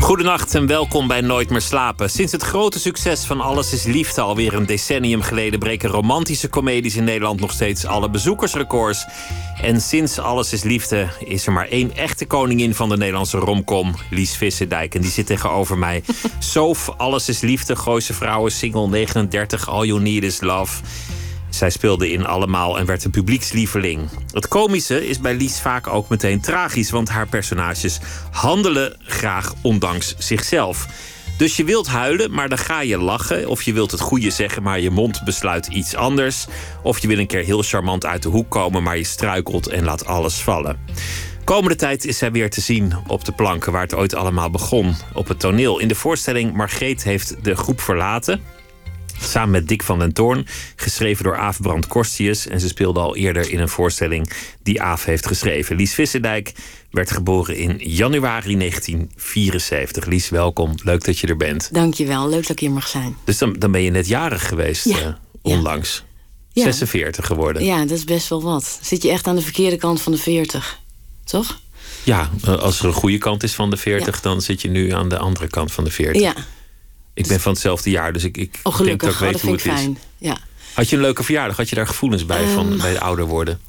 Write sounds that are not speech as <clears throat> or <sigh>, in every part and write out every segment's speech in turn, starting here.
Goedenacht en welkom bij Nooit meer slapen. Sinds het grote succes van Alles is Liefde alweer een decennium geleden breken romantische comedies in Nederland nog steeds alle bezoekersrecords. En sinds Alles is Liefde is er maar één echte koningin van de Nederlandse romcom, Lies Vissendijk. En die zit tegenover mij. <laughs> Sof, Alles is Liefde, Gooise Vrouwen, Single 39, All You Need Is Love. Zij speelde in Allemaal en werd een publiekslieveling. Het komische is bij Lies vaak ook meteen tragisch, want haar personages handelen graag ondanks zichzelf. Dus je wilt huilen, maar dan ga je lachen. Of je wilt het goede zeggen, maar je mond besluit iets anders. Of je wil een keer heel charmant uit de hoek komen, maar je struikelt en laat alles vallen. Komende tijd is zij weer te zien op de planken waar het ooit allemaal begon. Op het toneel. In de voorstelling Margreet heeft de groep verlaten. Samen met Dick van den Toorn, geschreven door Aaf Brand Korstius. En ze speelde al eerder in een voorstelling die Aaf heeft geschreven. Lies Vissendijk werd geboren in januari 1974. Lies, welkom. Leuk dat je er bent. Dankjewel, leuk dat ik hier mag zijn. Dus dan, dan ben je net jarig geweest, Ja, eh, onlangs. Ja. 46 geworden. Ja, dat is best wel wat. Zit je echt aan de verkeerde kant van de 40, toch? Ja, eh, als er een goede kant is van de 40, dan zit je nu aan de andere kant van de 40. Ja, Ik ben van hetzelfde jaar, dus ik, ik oh denk dat ik Oh, weet dat hoe vind het is. fijn. Ja. Had je een leuke verjaardag? Had je daar gevoelens bij van Ehm. bij het ouder worden?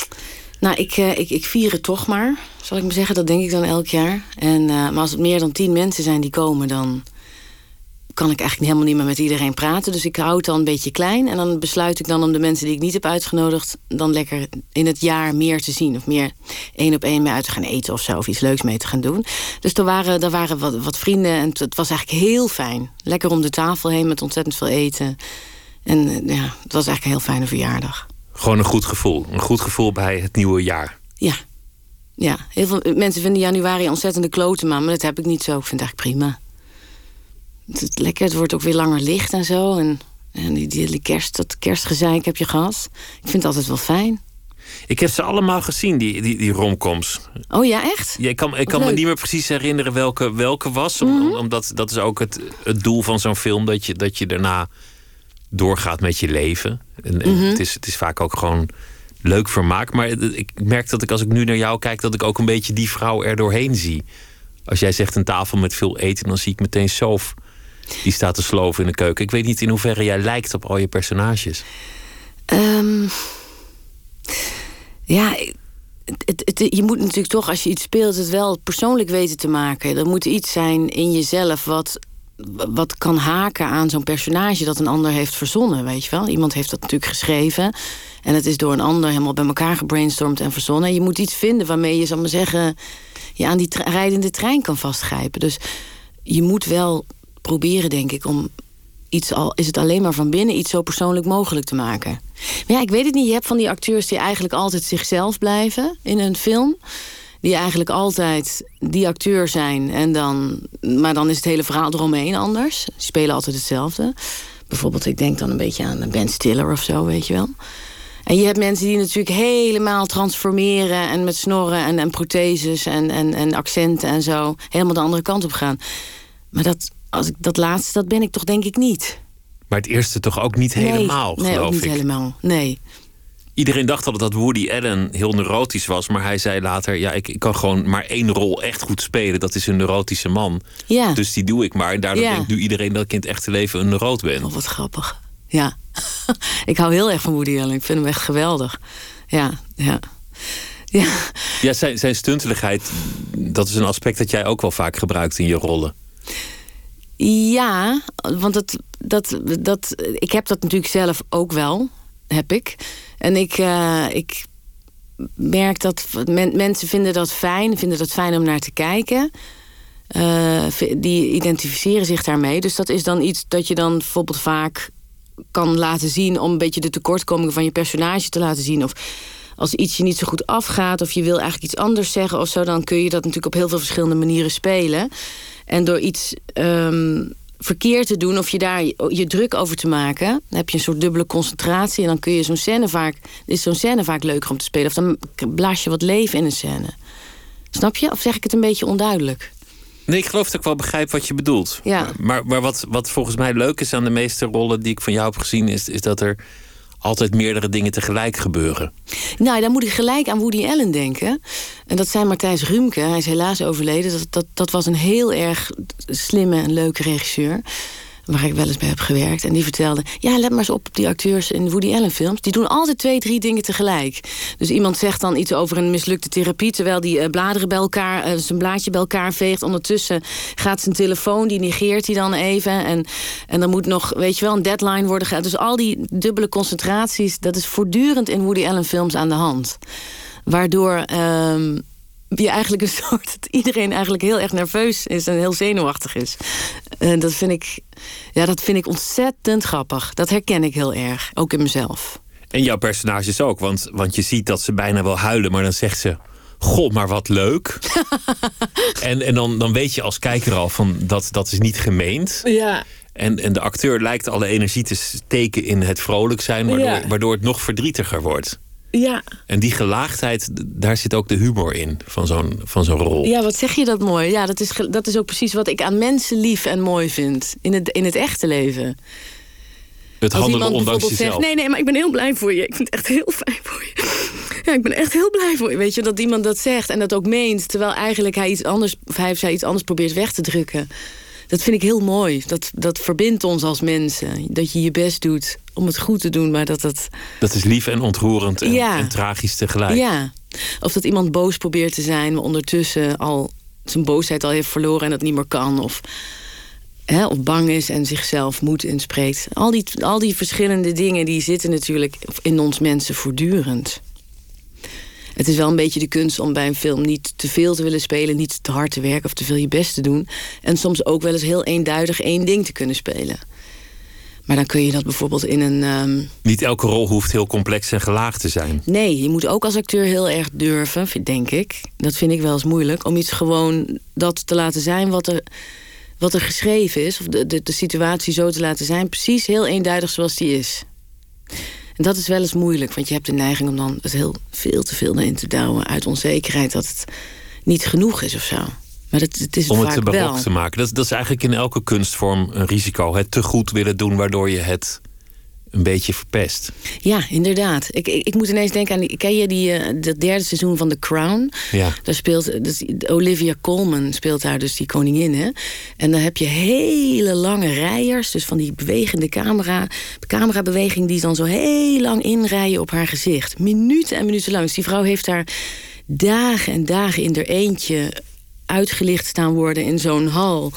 Nou, ik, eh, ik, ik vier het toch maar, zal ik maar zeggen. Dat denk ik dan elk jaar. En, eh, maar als het meer dan tien mensen zijn die komen, dan kan ik eigenlijk helemaal niet meer met iedereen praten. Dus ik hou het dan een beetje klein. En dan besluit ik dan om de mensen die ik niet heb uitgenodigd... dan lekker in het jaar meer te zien. Of meer één op één mee uit te gaan eten of zo. Of iets leuks mee te gaan doen. Dus er waren, er waren wat, wat vrienden en het, was eigenlijk heel fijn. Lekker om de tafel heen met ontzettend veel eten. En eh, ja, het was eigenlijk een heel fijne verjaardag. Gewoon een goed gevoel. Een goed gevoel bij het nieuwe jaar. Ja. Ja, heel veel mensen vinden januari ontzettende klote maand, maar dat heb ik niet zo. Ik vind het eigenlijk prima. Het is lekker, het wordt ook weer langer licht en zo. En, en die, die kerst, dat kerstgezeik heb je gehad. Ik vind het altijd wel fijn. Ik heb ze allemaal gezien, die, die, die romcoms. Oh ja, echt? Ja, ik kan, ik kan me leuk. Mhm. niet meer precies herinneren welke, welke was. om- om- Omdat dat is ook het, het doel van zo'n film. Dat je, dat je daarna doorgaat met je leven. En, en Mhm. het, is, het is vaak ook gewoon leuk vermaak. Maar ik merk dat ik als ik nu naar jou kijk... dat ik ook een beetje die vrouw er doorheen zie. Als jij zegt een tafel met veel eten... dan zie ik meteen Sof. Die staat te sloven in de keuken. Ik weet niet in hoeverre jij lijkt op al je personages. Ehm, ja, je moet natuurlijk toch, als je iets speelt, het wel persoonlijk weten te maken. Er moet iets zijn in jezelf wat, wat kan haken aan zo'n personage dat een ander heeft verzonnen, weet je wel. Iemand heeft dat natuurlijk geschreven en het is door een ander helemaal bij elkaar gebrainstormd en verzonnen. Je moet iets vinden waarmee je, zal maar zeggen, je aan die rijdende trein kan vastgrijpen. Dus je moet wel proberen, denk ik, om iets al is het alleen maar van binnen iets zo persoonlijk mogelijk te maken. Maar ja, ik weet het niet. Je hebt van die acteurs die eigenlijk altijd zichzelf blijven in een film. Die eigenlijk altijd die acteur zijn. En dan, maar dan is het hele verhaal eromheen anders. Die spelen altijd hetzelfde. Bijvoorbeeld, ik denk dan een beetje aan Ben Stiller of zo, weet je wel. En je hebt mensen die natuurlijk helemaal transformeren... en met snorren en, en protheses en, en, en accenten en zo... helemaal de andere kant op gaan. Maar dat, als ik, dat laatste, dat ben ik toch denk ik niet. Maar het eerste toch ook niet helemaal, nee, nee, geloof ook niet ik. helemaal. Nee. Iedereen dacht altijd dat Woody Allen heel neurotisch was. Maar hij zei later, ja, ik, ik kan gewoon maar één rol echt goed spelen. Dat is een neurotische man. Ja. Dus die doe ik maar. En daardoor Ja. denkt nu iedereen dat ik in het echte leven een neuroot ben. Oh, wat grappig. Ja. <laughs> ik hou heel erg van Woody Allen. Ik vind hem echt geweldig. Ja, ja. Ja, Ja, zijn, zijn stunteligheid, dat is een aspect dat jij ook wel vaak gebruikt in je rollen. Ja want dat, dat, dat, ik heb dat natuurlijk zelf ook wel. Heb ik. En ik, eh, ik merk dat men- mensen vinden dat fijn. Vinden dat fijn om naar te kijken. Eh, die identificeren zich daarmee. Dus dat is dan iets dat je dan bijvoorbeeld vaak kan laten zien... om een beetje de tekortkomingen van je personage te laten zien. Of als iets je niet zo goed afgaat... of je wil eigenlijk iets anders zeggen of zo... dan kun je dat natuurlijk op heel veel verschillende manieren spelen. En door iets ehm, verkeerd te doen... of je daar je, je druk over te maken... dan heb je een soort dubbele concentratie... en dan kun je zo'n scène vaak... is zo'n scène vaak leuker om te spelen. Of dan blaas je wat leven in een scène. Snap je? Of zeg ik het een beetje onduidelijk? Nee, ik geloof dat ik wel begrijp wat je bedoelt. Ja. Maar, maar wat, wat volgens mij leuk is aan de meeste rollen die ik van jou heb gezien, is, is dat er altijd meerdere dingen tegelijk gebeuren. Nou, dan moet ik gelijk aan Woody Allen denken. En dat zei Martijs Rumke, hij is helaas overleden. Dat, dat, dat was een heel erg slimme en leuke regisseur waar ik wel eens bij heb gewerkt. En die vertelde, ja, let maar eens op die acteurs in Woody Allen films. Die doen altijd twee, drie dingen tegelijk. Dus iemand zegt dan iets over een mislukte therapie... terwijl die uh, bladeren bij elkaar, uh, zijn blaadje bij elkaar veegt. Ondertussen gaat zijn telefoon, die negeert hij dan even. En, en dan moet nog, weet je wel, een deadline worden gehaald. Dus al die dubbele concentraties... dat is voortdurend in Woody Allen films aan de hand. Waardoor... Uh, je eigenlijk een <laughs> soort dat iedereen eigenlijk heel erg nerveus is en heel zenuwachtig is. En dat vind ik, ja, dat vind ik ontzettend grappig. Dat herken ik heel erg, ook in mezelf. En jouw personages ook, want, want je ziet dat ze bijna wel huilen, maar dan zegt ze. God, maar wat leuk. <laughs> en en dan, dan weet je als kijker al van dat, dat is niet gemeend. Ja. En, en de acteur lijkt alle energie te steken in het vrolijk zijn, waardoor, ja. waardoor het nog verdrietiger wordt. Ja. En die gelaagdheid, daar zit ook de humor in van zo'n van zo'n rol. Ja, wat zeg je dat mooi. Ja, dat is, dat is ook precies wat ik aan mensen lief en mooi vind. In het, in het echte leven. Het handelen ondanks jezelf. Zegt, nee, nee, maar ik ben heel blij voor je. Ik vind het echt heel fijn voor je. Ja, ik ben echt heel blij voor je. Weet je, dat iemand dat zegt en dat ook meent. Terwijl eigenlijk hij iets anders, hij of zij iets anders probeert weg te drukken. Dat vind ik heel mooi. Dat, dat verbindt ons als mensen. Dat je je best doet om het goed te doen, maar dat het... Dat is lief en ontroerend en, ja. en tragisch tegelijk. Ja. Of dat iemand boos probeert te zijn, maar ondertussen al zijn boosheid al heeft verloren en dat niet meer kan. Of, hè, of bang is en zichzelf moed inspreekt. Al die, al die verschillende dingen die zitten natuurlijk in ons mensen voortdurend. Het is wel een beetje de kunst om bij een film niet te veel te willen spelen, niet te hard te werken of te veel je best te doen. En soms ook wel eens heel eenduidig één ding te kunnen spelen. Maar dan kun je dat bijvoorbeeld in een. Um... Niet elke rol hoeft heel complex en gelaagd te zijn. Nee, je moet ook als acteur heel erg durven, denk ik. Dat vind ik wel eens moeilijk. Om iets gewoon dat te laten zijn wat er, wat er geschreven is. Of de, de, de situatie zo te laten zijn. Precies heel eenduidig zoals die is. En dat is wel eens moeilijk, want je hebt de neiging om dan het heel veel te veel in te douwen uit onzekerheid dat het niet genoeg is of zo. Maar het, het is Om het te barok wel. te maken. Dat, dat is eigenlijk in elke kunstvorm een risico. Het te goed willen doen, waardoor je het een beetje verpest. Ja, inderdaad. Ik, ik, ik moet ineens denken aan... Die, ken je die, uh, dat derde seizoen van The Crown? Ja. Daar speelt dus, Olivia Colman speelt daar dus die koningin. Hè? En dan heb je hele lange rijers. Dus van die bewegende camera, camerabeweging... die dan zo heel lang inrijden op haar gezicht. Minuten en minuten lang. Dus die vrouw heeft daar dagen en dagen in er eentje uitgelicht staan worden in zo'n hal.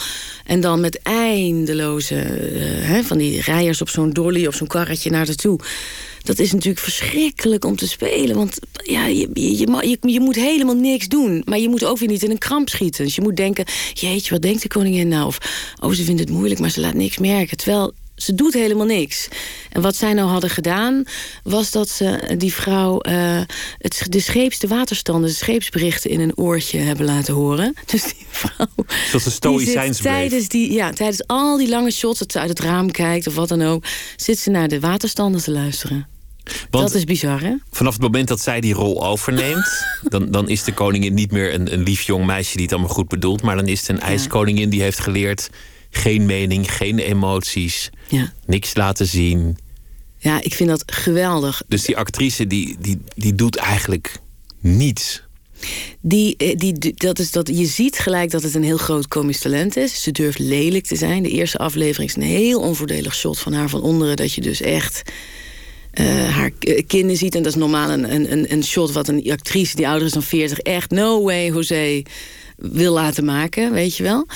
En dan met eindeloze uh, hè, van die rijers op zo'n dolly of zo'n karretje naar toe. Dat is natuurlijk verschrikkelijk om te spelen. Want ja, je, je, je, je, moet helemaal niks doen. Maar je moet ook weer niet in een kramp schieten. Dus je moet denken, jeetje, wat denkt de koningin nou? Of, oh, ze vindt het moeilijk, maar ze laat niks merken. Terwijl ze doet helemaal niks. En wat zij nou hadden gedaan, was dat ze die vrouw uh, het, de scheeps, de waterstanden, de scheepsberichten in een oortje hebben laten horen. <laughs> Dus die vrouw. Zoals de stoïcijns tijdens die, ja, tijdens al die lange shots dat ze uit het raam kijkt of wat dan ook, zit ze naar de waterstanden te luisteren. Want dat is bizar, hè? Vanaf het moment dat zij die rol overneemt, <laughs> dan, dan is de koningin niet meer een, een lief jong meisje die het allemaal goed bedoelt, maar dan is het een ja. ijskoningin die heeft geleerd geen mening, geen emoties, ja. niks laten zien. Ja, ik vind dat geweldig. Dus die actrice die, die, die doet eigenlijk niets. Die, die, dat is dat, je ziet gelijk dat het een heel groot komisch talent is. Ze durft lelijk te zijn. De eerste aflevering is een heel onvoordelig shot van haar van onderen. Dat je dus echt uh, haar kinderen ziet. En dat is normaal een, een, een shot wat een actrice die ouder is dan 40... echt no way José wil laten maken, weet je wel.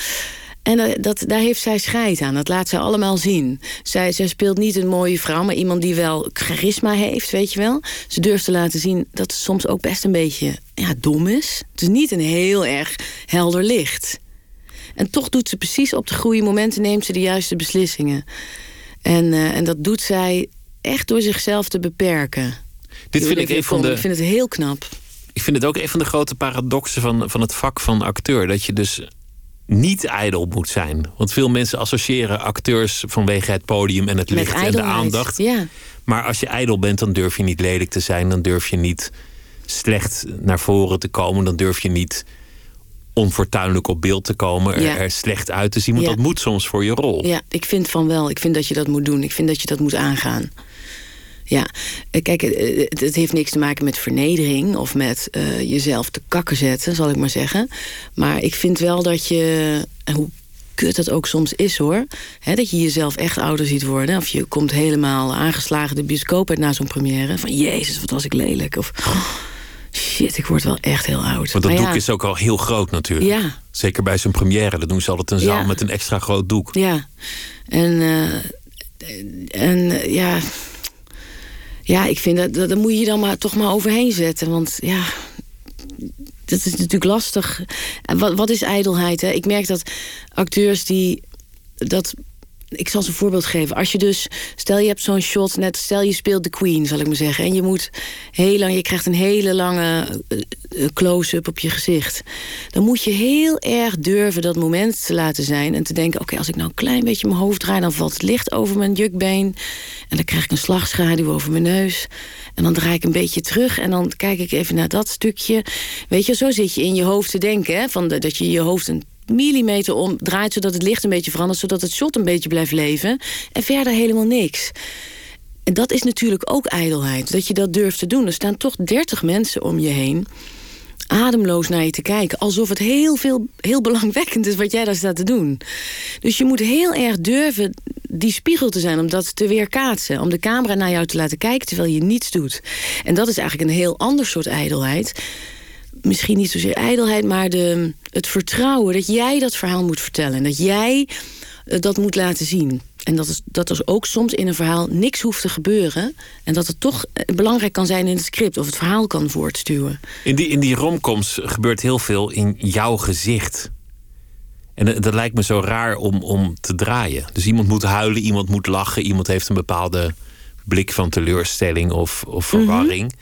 En dat, daar heeft zij scheid aan. Dat laat zij allemaal zien. Zij, zij speelt niet een mooie vrouw, maar iemand die wel charisma heeft, weet je wel. Ze durft te laten zien dat ze soms ook best een beetje ja, dom is. Het is niet een heel erg helder licht. En toch doet ze precies op de goede momenten, neemt ze de juiste beslissingen. En, uh, en dat doet zij echt door zichzelf te beperken. Dit vind ik een van de. Ik vind het heel knap. Ik vind het ook een van de grote paradoxen van, van het vak van acteur. Dat je dus niet ijdel moet zijn. Want veel mensen associëren acteurs vanwege het podium en het licht en de aandacht. Ja. Maar als je ijdel bent, dan durf je niet lelijk te zijn. Dan durf je niet slecht naar voren te komen. Dan durf je niet onfortuinlijk op beeld te komen, er, Ja. er slecht uit te zien. Want Ja. dat moet soms voor je rol. Ja, ik vind van wel. Ik vind dat je dat moet doen. Ik vind dat je dat moet aangaan. Ja, eh, kijk, eh, het, het heeft niks te maken met vernedering of met eh, jezelf te kakken zetten, zal ik maar zeggen. Maar ik vind wel dat je, hoe kut dat ook soms is hoor, hè, dat je jezelf echt ouder ziet worden. Of je komt helemaal aangeslagen de bioscoop uit na zo'n première. Van jezus, wat was ik lelijk. Of oh, shit, ik word wel echt heel oud. Want dat doek is ook al heel groot natuurlijk. Ja. Zeker bij zo'n première. Dan doen ze altijd een zaal Ja. met een extra groot doek. Ja, en, eh, en eh, ja, ja, ik vind dat, dat, moet je dan maar toch maar overheen zetten. Want ja, dat is natuurlijk lastig. Wat, wat is ijdelheid? Hè? Ik merk dat acteurs die dat. Ik zal ze een voorbeeld geven. Als je dus, stel je hebt zo'n shot, net stel je speelt de Queen, zal ik maar zeggen. En je moet heel lang, je krijgt een hele lange eh, eh, close-up op je gezicht. Dan moet je heel erg durven dat moment te laten zijn. En te denken, oké, als ik nou een klein beetje mijn hoofd draai... dan valt het licht over mijn jukbeen. En dan krijg ik een slagschaduw over mijn neus. En dan draai ik een beetje terug en dan kijk ik even naar dat stukje. Weet je, zo zit je in je hoofd te denken. Hè? Van dat je je hoofd een millimeter omdraait... zodat het licht een beetje verandert, zodat het shot een beetje blijft leven. En verder helemaal niks. En dat is natuurlijk ook ijdelheid, dat je dat durft te doen. Er staan toch 30 mensen om je heen ademloos naar je te kijken. Alsof het heel, veel, heel belangwekkend is wat jij daar staat te doen. Dus je moet heel erg durven die spiegel te zijn om dat te weerkaatsen. Om de camera naar jou te laten kijken terwijl je niets doet. En dat is eigenlijk een heel ander soort ijdelheid. Misschien niet zozeer ijdelheid, maar de, het vertrouwen dat jij dat verhaal moet vertellen. En dat jij eh, dat moet laten zien. En dat, is, dat er ook soms in een verhaal niks hoeft te gebeuren. En dat het toch eh, belangrijk kan zijn in het script. Of het verhaal kan voortstuwen. In die, in die romcoms gebeurt heel veel in jouw gezicht. En dat, dat lijkt me zo raar om, om te draaien. Dus iemand moet huilen, iemand moet lachen, iemand heeft een bepaalde blik van teleurstelling of, of verwarring.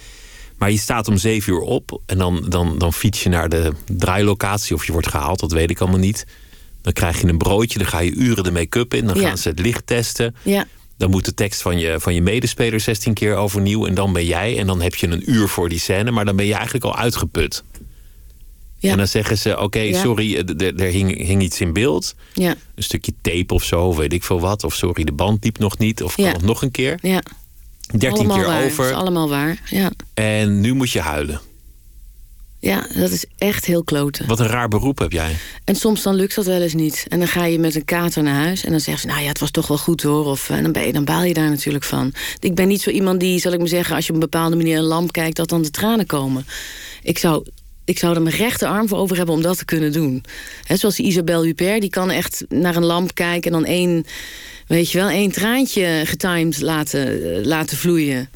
Maar je staat om zeven uur op en dan, dan, dan fiets je naar de draailocatie of je wordt gehaald, dat weet ik allemaal niet. Dan krijg je een broodje, dan ga je uren de make-up in, dan Ja. gaan ze het licht testen. Ja, Dan moet de tekst van je, van je medespeler 16 keer overnieuw. En dan ben jij. En dan heb je een uur voor die scène. Maar dan ben je eigenlijk al uitgeput. ja, En dan zeggen ze: Oké, Ja. sorry, eh, er hing, hing iets in beeld. ja, Een stukje tape of zo, weet ik veel wat. Of sorry, de band liep nog niet. Of kan nog een keer. ja. 13 allemaal keer waar. Dat over. is allemaal waar. Ja. En nu moet je huilen. ja, dat is echt heel kloten. Wat een raar beroep heb jij. En soms dan lukt dat wel eens niet. En dan ga je met een kater naar huis. En dan zeggen ze, nou ja, het was toch wel goed hoor. Of, en dan, ben je, dan baal je daar natuurlijk van. Ik ben niet zo iemand die, zal ik maar zeggen... als je op een bepaalde manier een lamp kijkt, dat dan de tranen komen. Ik zou, ik zou er mijn rechterarm voor over hebben om dat te kunnen doen. He, zoals die Isabelle Huppert, die kan echt naar een lamp kijken... en dan één, weet je wel, één traantje getimed laten, eh, laten vloeien.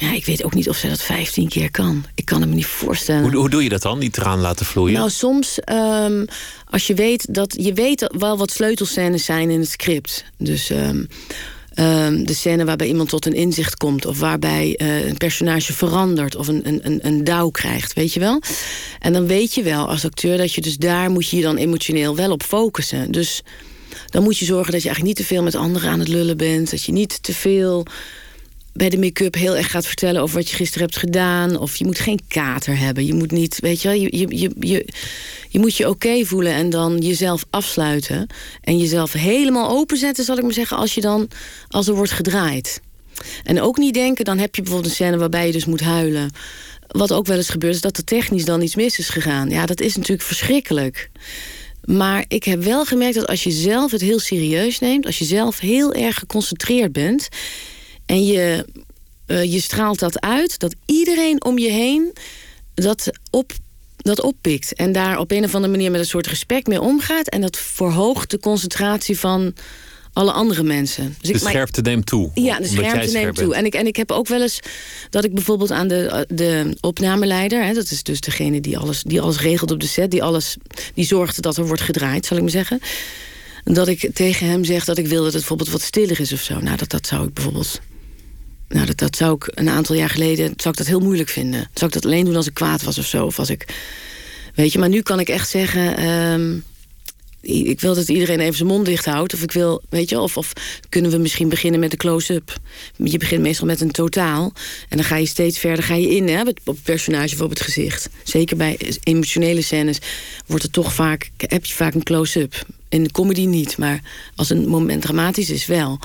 Maar ja, ik weet ook niet of zij dat 15 keer kan. Ik kan het me niet voorstellen. Hoe, hoe doe je dat dan, die traan laten vloeien? Nou, soms ehm, als je weet dat je weet wel wat sleutelscènes zijn in het script. Dus ehm, ehm, de scène waarbij iemand tot een inzicht komt, of waarbij eh, een personage verandert of een, een, een, een douw krijgt, weet je wel. En dan weet je wel als acteur dat je dus daar moet je je dan emotioneel wel op focussen. Dus dan moet je zorgen dat je eigenlijk niet te veel met anderen aan het lullen bent, dat je niet te veel bij de make-up heel erg gaat vertellen over wat je gisteren hebt gedaan. Of je moet geen kater hebben. Je moet niet, weet je wel, je, je, je, je, je moet je oké voelen en dan jezelf afsluiten. En jezelf helemaal openzetten, zal ik maar zeggen, als je dan, als er wordt gedraaid. En ook niet denken, dan heb je bijvoorbeeld een scène waarbij je dus moet huilen. Wat ook wel eens gebeurt, is dat er technisch dan iets mis is gegaan. Ja, dat is natuurlijk verschrikkelijk. Maar ik heb wel gemerkt dat als je zelf het heel serieus neemt, als je zelf heel erg geconcentreerd bent en je, eh, je straalt dat uit, dat iedereen om je heen dat, op, dat oppikt. En daar op een of andere manier met een soort respect mee omgaat. En dat verhoogt de concentratie van alle andere mensen. Dus de maar- scherpte neemt toe. ja, de omdat jij schermte scherp neemt toe. En ik, en ik heb ook wel eens dat ik bijvoorbeeld aan de, eh, de opnameleider... Hè, dat is dus degene die alles, die alles regelt op de set... Die, alles, die zorgt dat er wordt gedraaid, zal ik maar zeggen... dat ik tegen hem zeg dat ik wil dat het bijvoorbeeld wat stiller is of zo. Nou, dat, dat zou ik bijvoorbeeld... Nou, dat, dat zou ik een aantal jaar geleden zou ik dat heel moeilijk vinden. Zou ik dat alleen doen als ik kwaad was of zo? Of als ik... Weet je, maar nu kan ik echt zeggen... ehm, ik wil dat iedereen even zijn mond dicht houdt. Of ik wil, weet je, of, of kunnen we misschien beginnen met de close-up. Je begint meestal met een totaal. En dan ga je steeds verder ga je in hè, op het personage of op het gezicht. Zeker bij emotionele scènes wordt het toch vaak, heb je vaak een close-up. In de comedy niet, maar als een moment dramatisch is wel.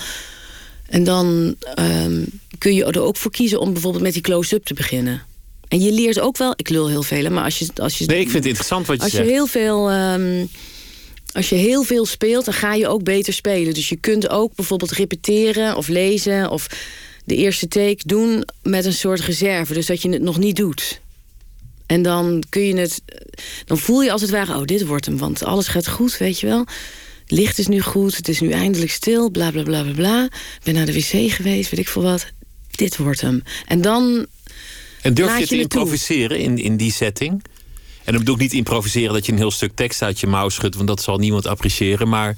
En dan um, kun je er ook voor kiezen om bijvoorbeeld met die close-up te beginnen. En je leert ook wel, ik lul heel veel, maar als je. Als je nee, ik vind het interessant wat je als zegt. Je heel veel, um, als je heel veel speelt, dan ga je ook beter spelen. Dus je kunt ook bijvoorbeeld repeteren of lezen of de eerste take doen met een soort reserve. Dus dat je het nog niet doet. En dan kun je het. Dan voel je als het ware, oh, dit wordt hem. Want alles gaat goed, weet je wel. Het licht is nu goed, het is nu eindelijk stil, bla bla bla bla bla. Ik ben naar de wc geweest, weet ik veel wat. Dit wordt hem. En dan. En durf je te improviseren in, in die setting? En dan bedoel ik niet improviseren dat je een heel stuk tekst uit je mouw schudt, want dat zal niemand appreciëren. Maar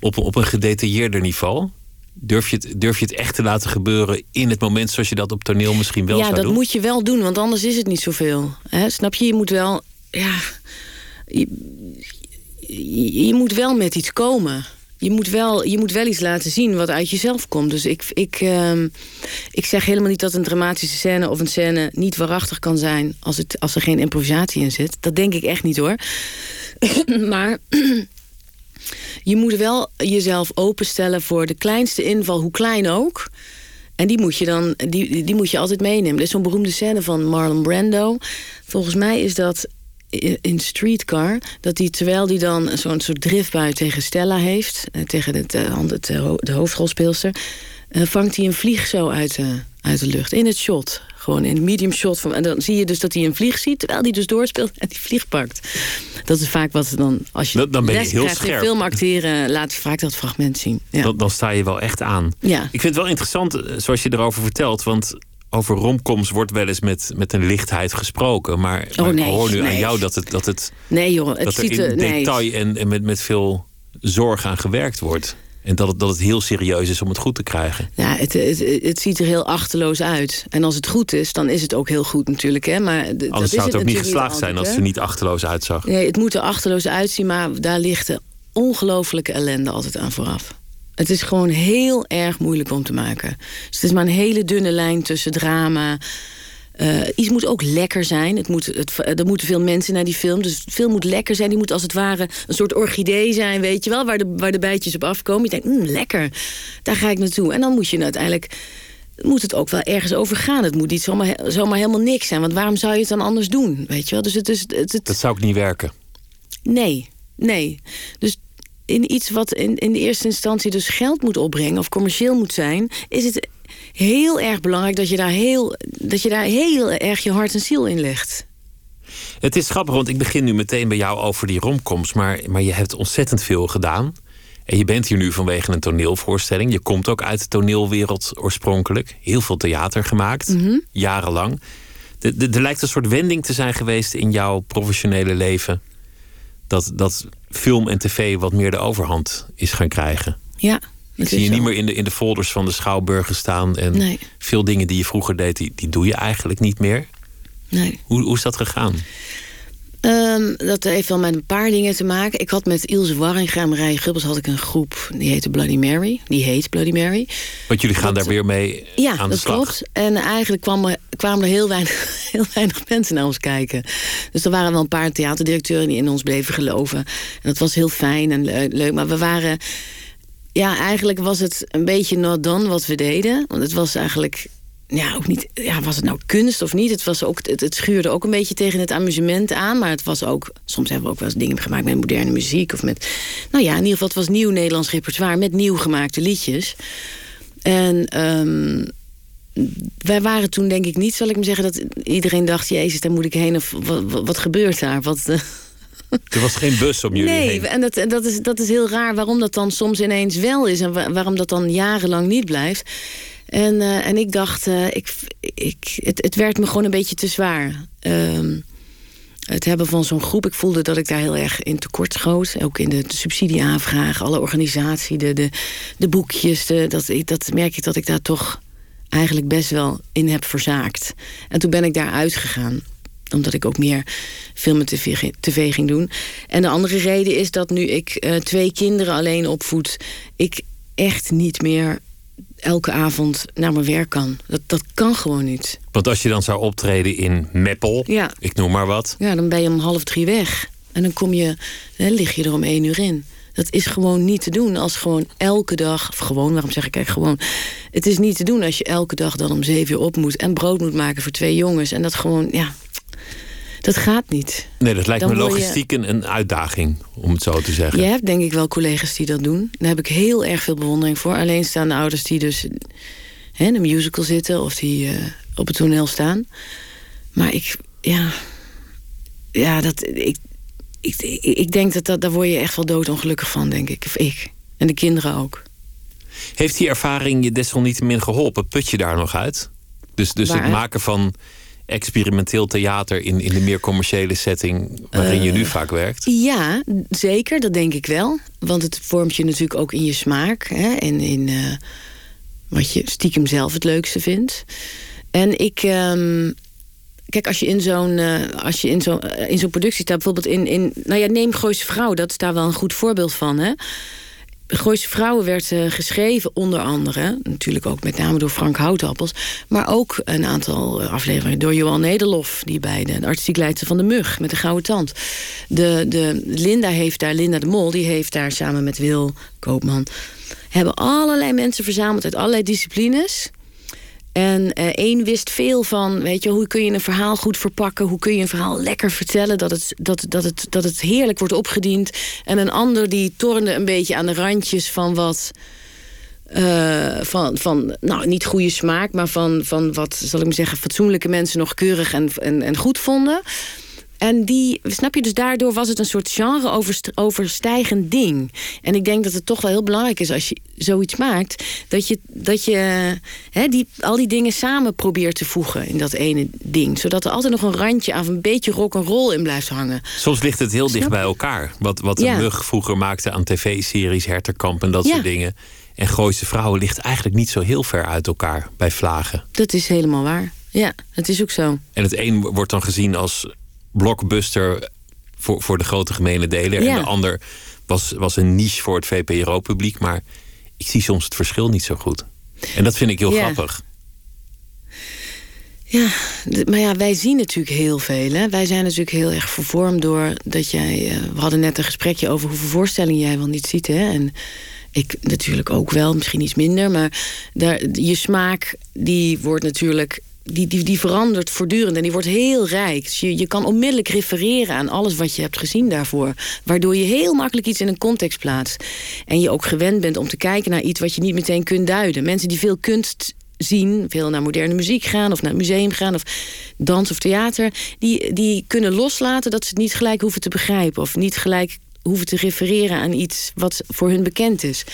op, op een gedetailleerder niveau. Durf je, het, durf je het echt te laten gebeuren in het moment zoals je dat op toneel misschien wel ja, zou doen? Ja, dat moet je wel doen, want anders is het niet zoveel. Hè? Snap je? Je moet wel. Ja. Je, je, je moet wel met iets komen. Je moet, wel, je moet wel iets laten zien wat uit jezelf komt. Dus ik, ik, uh, ik zeg helemaal niet dat een dramatische scène of een scène niet waarachtig kan zijn als, het, als er geen improvisatie in zit. Dat denk ik echt niet hoor. <clears throat> maar <clears throat> je moet wel jezelf openstellen voor de kleinste inval, hoe klein ook. En die moet je dan die, die moet je altijd meenemen. Er is zo'n beroemde scène van Marlon Brando. Volgens mij is dat in Streetcar, dat hij terwijl hij dan zo'n soort driftbui tegen Stella heeft, tegen het, het, de hoofdrolspeelster, vangt hij een vlieg zo uit de, uit de lucht. In het shot. Gewoon in medium shot. Van, en dan zie je dus dat hij een vlieg ziet, terwijl hij dus doorspeelt en die vlieg pakt. Dat is vaak wat dan, als je, dan, dan ben je les heel krijgt scherp. in film acteren, laat je vaak dat fragment zien. Ja. Dan, dan sta je wel echt aan. Ja. Ik vind het wel interessant zoals je erover vertelt, want over romcoms wordt wel eens met, met een lichtheid gesproken. Maar, oh, nee, ik hoor nu nee. aan jou dat het, dat het, nee, joh, het dat er ziet in er, nee. detail en, en met, met veel zorg aan gewerkt wordt. En dat het, dat het heel serieus is om het goed te krijgen. Ja, het, het, het ziet er heel achterloos uit. En als het goed is, dan is het ook heel goed natuurlijk. Hè? Maar dat Anders is zou het ook niet geslaagd zijn als het er niet achterloos uitzag. Nee, het moet er achterloos uitzien, maar daar ligt de ongelofelijke ellende altijd aan vooraf. Het is gewoon heel erg moeilijk om te maken. Dus het is maar een hele dunne lijn tussen drama. Eh, iets moet ook lekker zijn. Het moet, het, er moeten veel mensen naar die film. Dus de film moet lekker zijn. Die moet als het ware een soort orchidee zijn, weet je wel. Waar de, waar de bijtjes op afkomen. Je denkt, mm, lekker. Daar ga ik naartoe. En dan moet je uiteindelijk... Moet het ook wel ergens over gaan. Het moet niet zomaar, zomaar helemaal niks zijn. Want waarom zou je het dan anders doen? Weet je wel? Dus het is. Het, het, Dat zou ook niet werken. Nee, nee. Dus in iets wat in, in de eerste instantie dus geld moet opbrengen of commercieel moet zijn, is het heel erg belangrijk dat je daar heel, dat je daar heel erg je hart en ziel in legt. Het is grappig, want ik begin nu meteen bij jou over die romcoms. Maar, maar je hebt ontzettend veel gedaan. En je bent hier nu vanwege een toneelvoorstelling. Je komt ook uit de toneelwereld oorspronkelijk. Heel veel theater gemaakt, jarenlang. De- de- Er lijkt een soort wending te zijn geweest in jouw professionele leven. Dat, dat film en tv wat meer de overhand is gaan krijgen. Ja. Dat zie je niet meer in de, in de folders van de schouwburgen staan. En Nee. veel dingen die je vroeger deed, die, die doe je eigenlijk niet meer. Nee. Hoe, hoe is dat gegaan? Ehm, dat heeft wel met een paar dingen te maken. Ik had met Ilse Warringa en Marije Gubbels had ik een groep. Die heette Bloody Mary. Die heet Bloody Mary. Want jullie gaan Dat- daar weer mee Ja, aan de dat slag. klopt. En eigenlijk kwam er, kwamen er heel weinig, <laughs> heel weinig mensen naar ons kijken. Dus er waren wel een paar theaterdirecteuren die in ons bleven geloven. En dat was heel fijn en le- leuk. Maar we waren... Ja, eigenlijk was het een beetje not done wat we deden. Want het was eigenlijk... Ja, ook niet... Ja, was het nou kunst of niet? Het, was ook, het, het schuurde ook een beetje tegen het amusement aan. Maar het was ook... Soms hebben we ook wel eens dingen gemaakt met moderne muziek. Of met... Nou ja, in ieder geval, het was nieuw Nederlands repertoire... met nieuw gemaakte liedjes. En... ehm, wij waren toen denk ik niet, zal ik maar zeggen, dat iedereen dacht: Jezus, daar moet ik heen. Of wat, wat, wat gebeurt daar? Wat, eh, <laughs> Er was geen bus om jullie nee, heen. en dat, dat, is, dat is heel raar waarom dat dan soms ineens wel is en wa- waarom dat dan jarenlang niet blijft. En, eh, en ik dacht, eh, ik, ik, het, het werd me gewoon een beetje te zwaar. Ehm, het hebben van zo'n groep, ik voelde dat ik daar heel erg in tekort schoot. Ook in de, subsidieaanvraag, alle organisatie, de, de, de boekjes. De, dat, dat merk ik dat ik daar toch eigenlijk best wel in heb verzaakt. En toen ben ik daar uitgegaan. Omdat ik ook meer film en tv, tv ging doen. En de andere reden is dat nu ik eh, twee kinderen alleen opvoed... ik echt niet meer elke avond naar mijn werk kan. Dat, dat kan gewoon niet. Want als je dan zou optreden in Meppel, Ja. ik noem maar wat. Ja, dan ben je om half drie weg. En dan kom je, hè, lig je er om één uur in. Dat is gewoon niet te doen als gewoon elke dag... Of gewoon, waarom zeg ik eigenlijk gewoon... Het is niet te doen als je elke dag dan om zeven uur op moet... en brood moet maken voor twee jongens. En dat gewoon, ja... Dat gaat niet. Nee, dat lijkt Dan me word je- logistiek een, uitdaging, om het zo te zeggen. Je hebt denk ik wel collega's die dat doen. Daar heb ik heel erg veel bewondering voor. Alleenstaande ouders die dus hè, in een musical zitten... of die eh, op het toneel staan. Maar ik, ja... Ja, dat... Ik, ik, ik, denk dat, dat daar word je echt wel doodongelukkig van, denk ik. Of ik. En de kinderen ook. Heeft die ervaring je desalniettemin geholpen? Put je daar nog uit? Dus, dus het maken van experimenteel theater in, in de meer commerciële setting waarin je nu Eh. vaak werkt? Ja, zeker, dat denk ik wel. Want het vormt je natuurlijk ook in je smaak. Hè, en in eh, wat je stiekem zelf het leukste vindt. En ik... ehm, Kijk, als je in zo'n eh, als je in zo'n in zo'n productie staat, bijvoorbeeld in, in. Nou ja, neem Gooise Vrouw, dat is daar wel een goed voorbeeld van. Hè? Gooise Vrouwen werd eh, geschreven onder andere, natuurlijk ook met name door Frank Houtappels, maar ook een aantal eh, afleveringen door Johan Nederlof, die bij de, artistiek leidster van de Mug met de gouden tand. De, de Linda heeft daar, Linda de Mol, die heeft daar samen met Wil Koopman, hebben allerlei mensen verzameld uit allerlei disciplines. En eh, één wist veel van, weet je, hoe kun je een verhaal goed verpakken? Hoe kun je een verhaal lekker vertellen dat het, dat, dat het, dat het heerlijk wordt opgediend? En een ander die tornde een beetje aan de randjes van wat. eh, van, van, nou, niet goede smaak, maar van, van wat, zal ik maar zeggen, fatsoenlijke mensen nog keurig en, en, en goed vonden. En die, snap je, dus daardoor was het een soort genre-overstijgend ding. En ik denk dat het toch wel heel belangrijk is als je zoiets maakt, dat je, dat je hè, die, al die dingen samen probeert te voegen in dat ene ding. Zodat er altijd nog een randje aan een beetje rock'n'roll in blijft hangen. Soms ligt het heel dicht bij elkaar. Wat, wat Ja. de mug vroeger maakte aan tv-series, Herterkamp en dat Ja. soort dingen. En Gooise Vrouwen ligt eigenlijk niet zo heel ver uit elkaar bij Vlagen. Dat is helemaal waar. Ja, het is ook zo. En het een wordt dan gezien als blockbuster voor, voor de grote gemene deler. Ja. En de ander was, was een niche voor het VPRO-publiek. Maar ik zie soms het verschil niet zo goed. En dat vind ik heel Ja. grappig. Ja, maar ja, wij zien natuurlijk heel veel. Hè? Wij zijn natuurlijk heel erg vervormd door dat jij. eh, we hadden net een gesprekje over hoeveel voorstellingen jij wel niet ziet. Hè? En ik natuurlijk ook wel, misschien iets minder. Maar daar, je smaak, die wordt natuurlijk. Die, die, die verandert voortdurend en die wordt heel rijk. Dus je, je kan onmiddellijk refereren aan alles wat je hebt gezien daarvoor. Waardoor je heel makkelijk iets in een context plaatst. En je ook gewend bent om te kijken naar iets wat je niet meteen kunt duiden. Mensen die veel kunst zien, veel naar moderne muziek gaan of naar het museum gaan of dans of theater, die, die kunnen loslaten dat ze het niet gelijk hoeven te begrijpen of niet gelijk hoeven te refereren aan iets wat voor hun bekend is.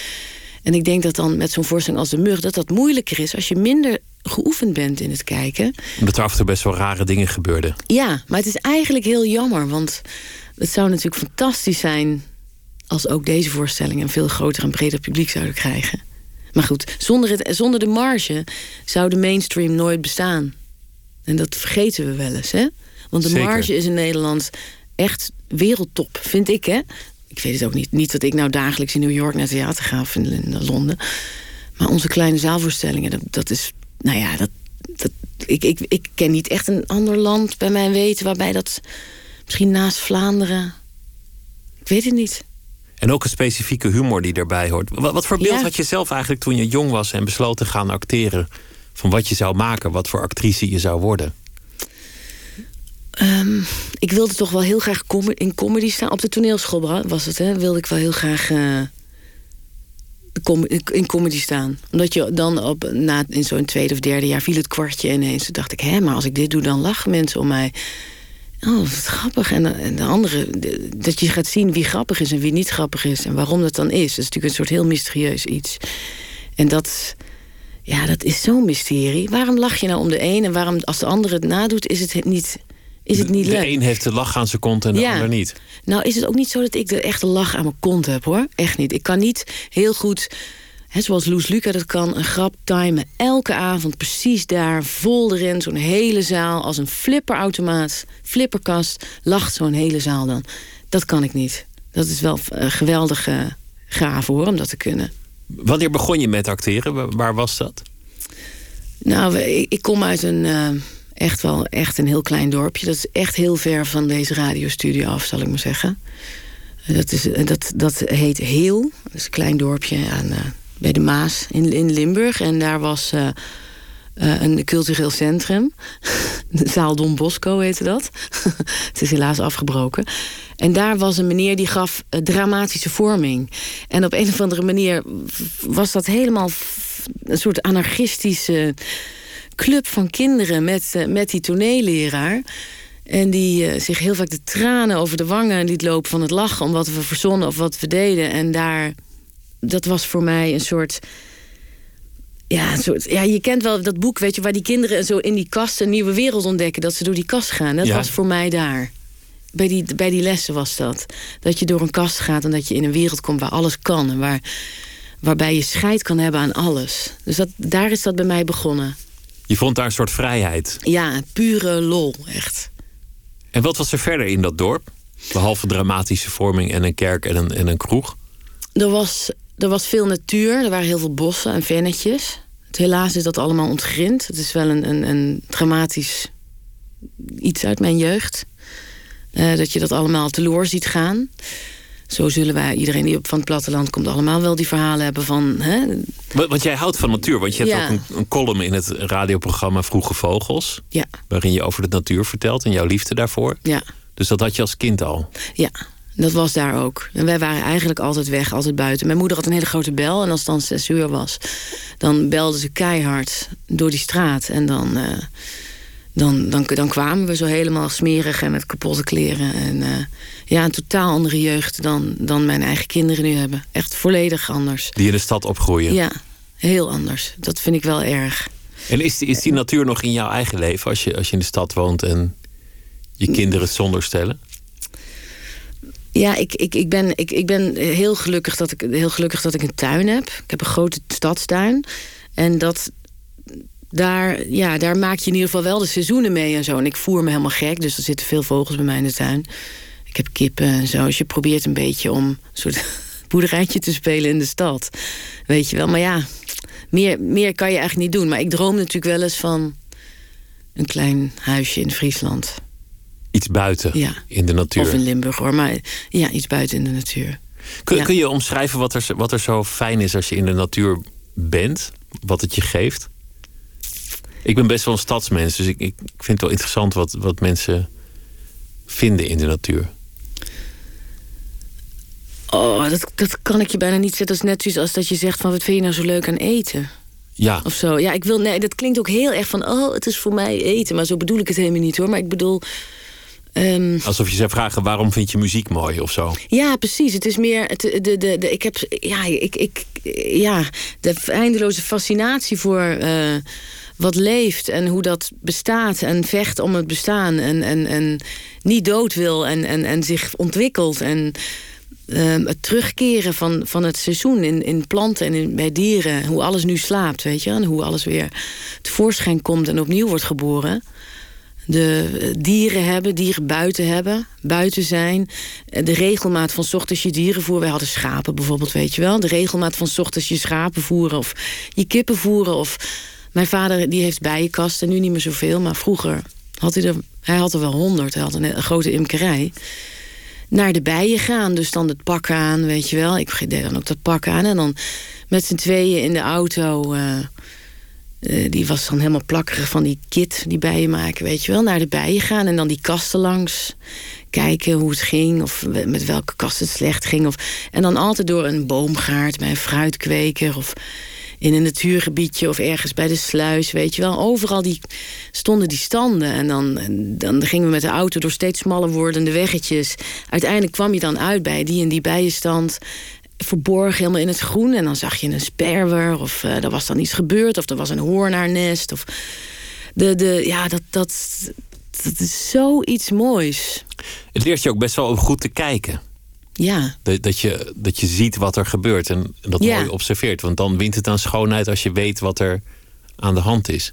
En ik denk dat dan met zo'n voorstelling als de mug dat dat moeilijker is als je minder geoefend bent in het kijken. Omdat er af en toe best wel rare dingen gebeurden. Ja, maar het is eigenlijk heel jammer, want het zou natuurlijk fantastisch zijn als ook deze voorstellingen een veel groter en breder publiek zouden krijgen. Maar goed, zonder, het, zonder de marge zou de mainstream nooit bestaan. En dat vergeten we wel eens, hè? Want de Zeker. marge is in Nederland echt wereldtop, vind ik, hè? Ik weet het ook niet. Niet dat ik nou dagelijks in New York naar theater ga of in, in Londen. Maar onze kleine zaalvoorstellingen, dat, dat is... Nou ja, dat, dat, ik, ik, ik ken niet echt een ander land bij mijn weten... waarbij dat misschien naast Vlaanderen... Ik weet het niet. En ook een specifieke humor die erbij hoort. Wat, wat voor beeld Ja. had je zelf eigenlijk toen je jong was en besloot te gaan acteren? Van wat je zou maken, wat voor actrice je zou worden? Ehm, ik wilde toch wel heel graag in comedy staan. Op de toneelschool was het, hè? Wilde ik wel heel graag eh, in comedy staan. Omdat je dan op, na, in zo'n tweede of derde jaar viel het kwartje ineens. Toen dacht ik, hè, maar als ik dit doe, dan lachen mensen om mij. Oh, wat grappig. En, en de andere, de- dat je gaat zien wie grappig is en wie niet grappig is. En waarom dat dan is. Dat is natuurlijk een soort heel mysterieus iets. En dat, ja, dat is zo'n mysterie. Waarom lach je nou om de een en waarom als de andere het nadoet, is het niet, is het niet de leuk? een heeft de lach aan zijn kont en de Ja. ander niet. Nou is het ook niet zo dat ik de echte lach aan mijn kont heb hoor. Echt niet. Ik kan niet heel goed Hè, zoals Loes Luca dat kan, een grap timen. Elke avond precies daar, vol erin, zo'n hele zaal. Als een flipperautomaat, flipperkast, lacht zo'n hele zaal dan. Dat kan ik niet. Dat is wel een geweldige gave hoor, om dat te kunnen. Wanneer begon je met acteren? Waar was dat? Nou, ik kom uit een uh, echt wel echt een heel klein dorpje. Dat is echt heel ver van deze radiostudio af, zal ik maar zeggen. Dat, is, dat, dat heet Heel. Dat is een klein dorpje aan, uh, bij de Maas in, in Limburg. En daar was uh, een cultureel centrum. <laughs> De zaal Don Bosco heette dat. <laughs> Het is helaas afgebroken. En daar was een meneer die gaf dramatische vorming. En op een of andere manier was dat helemaal een soort anarchistische club van kinderen met, uh, met die toneelleraar. En die uh, zich heel vaak de tranen over de wangen liet lopen van het lachen om wat we verzonnen of wat we deden. En daar, dat was voor mij een soort. Ja, een soort, ja, je kent wel dat boek, weet je, waar die kinderen zo in die kast een nieuwe wereld ontdekken. Dat ze door die kast gaan. Dat Ja. was voor mij daar. Bij die, bij die lessen was dat. Dat je door een kast gaat en dat je in een wereld komt waar alles kan. En waar, waarbij je scheid kan hebben aan alles. Dus dat, daar is dat bij mij begonnen. Je vond daar een soort vrijheid. Ja, pure lol, echt. En wat was er verder in dat dorp? Behalve dramatische vorming en een kerk en een, en een kroeg. Er was, er was veel natuur, er waren heel veel bossen en vennetjes. Helaas is dat allemaal ontgrind. Het is wel een, een, een dramatisch iets uit mijn jeugd. Eh, dat je dat allemaal teloor ziet gaan. Zo zullen wij, iedereen die op van het platteland komt, allemaal wel die verhalen hebben van. Hè? Wa- Want jij houdt van natuur, want je hebt Ja. ook een, een column in het radioprogramma Vroege Vogels. Ja, Waarin je over de natuur vertelt en jouw liefde daarvoor. ja, Dus dat had je als kind al. ja. Dat was daar ook. En wij waren eigenlijk altijd weg, altijd buiten. Mijn moeder had een hele grote bel. En als het dan zes uur was, dan belde ze keihard door die straat. En dan, eh, dan, dan, dan kwamen we zo helemaal smerig en met kapotte kleren. En eh, ja, een totaal andere jeugd dan, dan mijn eigen kinderen nu hebben. Echt volledig anders. Die in de stad opgroeien. Ja, heel anders. Dat vind ik wel erg. En is die, is die natuur nog in jouw eigen leven als je, als je in de stad woont en je kinderen het zonder stellen? Ja, ik, ik, ik, ben, ik, ik ben heel gelukkig, dat ik, heel gelukkig dat ik een tuin heb. Ik heb een grote stadstuin. En dat, daar, ja, daar maak je in ieder geval wel de seizoenen mee en zo. En ik voer me helemaal gek, dus er zitten veel vogels bij mij in de tuin. Ik heb kippen en zo. Dus je probeert een beetje om een soort <laughs> boerderijtje te spelen in de stad. Weet je wel, maar ja, meer, meer kan je eigenlijk niet doen. Maar ik droom natuurlijk wel eens van een klein huisje in Friesland. Iets buiten Ja. in de natuur. Of in Limburg hoor, maar ja, iets buiten in de natuur. kun, ja. kun je omschrijven wat er, wat er zo fijn is als je in de natuur bent? Wat het je geeft? Ik ben best wel een stadsmens, dus ik, ik vind het wel interessant wat, wat mensen vinden in de natuur. Oh, dat, dat kan ik je bijna niet zeggen. Dat is net zoiets als dat je zegt van... wat vind je nou zo leuk aan eten? Ja, Of zo. Ja, ik wil... Nee, dat klinkt ook heel erg van... oh, het is voor mij eten. Maar zo bedoel ik het helemaal niet, hoor. Maar ik bedoel... ehm, alsof je zou vragen waarom vind je muziek mooi of zo. ja, precies. Het is meer... Het, de, de, de, ik heb... Ja, ik, ik, ja, de eindeloze fascinatie voor... eh, wat leeft en hoe dat bestaat en vecht om het bestaan en, en, en niet dood wil en, en, en zich ontwikkelt en ehm, het terugkeren van, van het seizoen in, in planten en in, bij dieren, hoe alles nu slaapt, weet je, en hoe alles weer tevoorschijn komt en opnieuw wordt geboren. De dieren hebben, dieren buiten hebben, buiten zijn. De regelmaat van ochtends je dieren voeren. Wij hadden schapen bijvoorbeeld, weet je wel. De regelmaat van ochtends je schapen voeren of je kippen voeren. Of mijn vader die heeft bijenkasten, nu niet meer zoveel, maar vroeger had hij er, hij had er wel honderd. Hij had een, grote imkerij. Naar de bijen gaan, dus dan het pak aan, weet je wel. Ik deed dan ook dat pak aan en dan met z'n tweeën in de auto. eh, eh, die was dan helemaal plakkerig van die kit, die bijen maken, weet je wel. Naar de bijen gaan en dan die kasten langs. Kijken hoe het ging, of met welke kast het slecht ging. Of, en dan altijd door een boomgaard bij een fruitkweker. Of in een natuurgebiedje of ergens bij de sluis, weet je wel. Overal die, stonden die standen. En dan, dan gingen we met de auto door steeds smaller wordende weggetjes. Uiteindelijk kwam je dan uit bij die en die bijenstand verborgen helemaal in het groen. En dan zag je een sperwer, of eh, er was dan iets gebeurd, of er was een hoornaarnest. Of de, de, ja, dat, dat, dat is zoiets moois. Het leert je ook best wel om goed te kijken. Ja. Dat, dat, je, dat je ziet wat er gebeurt en dat Ja. mooi observeert. Want dan wint het aan schoonheid als je weet wat er aan de hand is.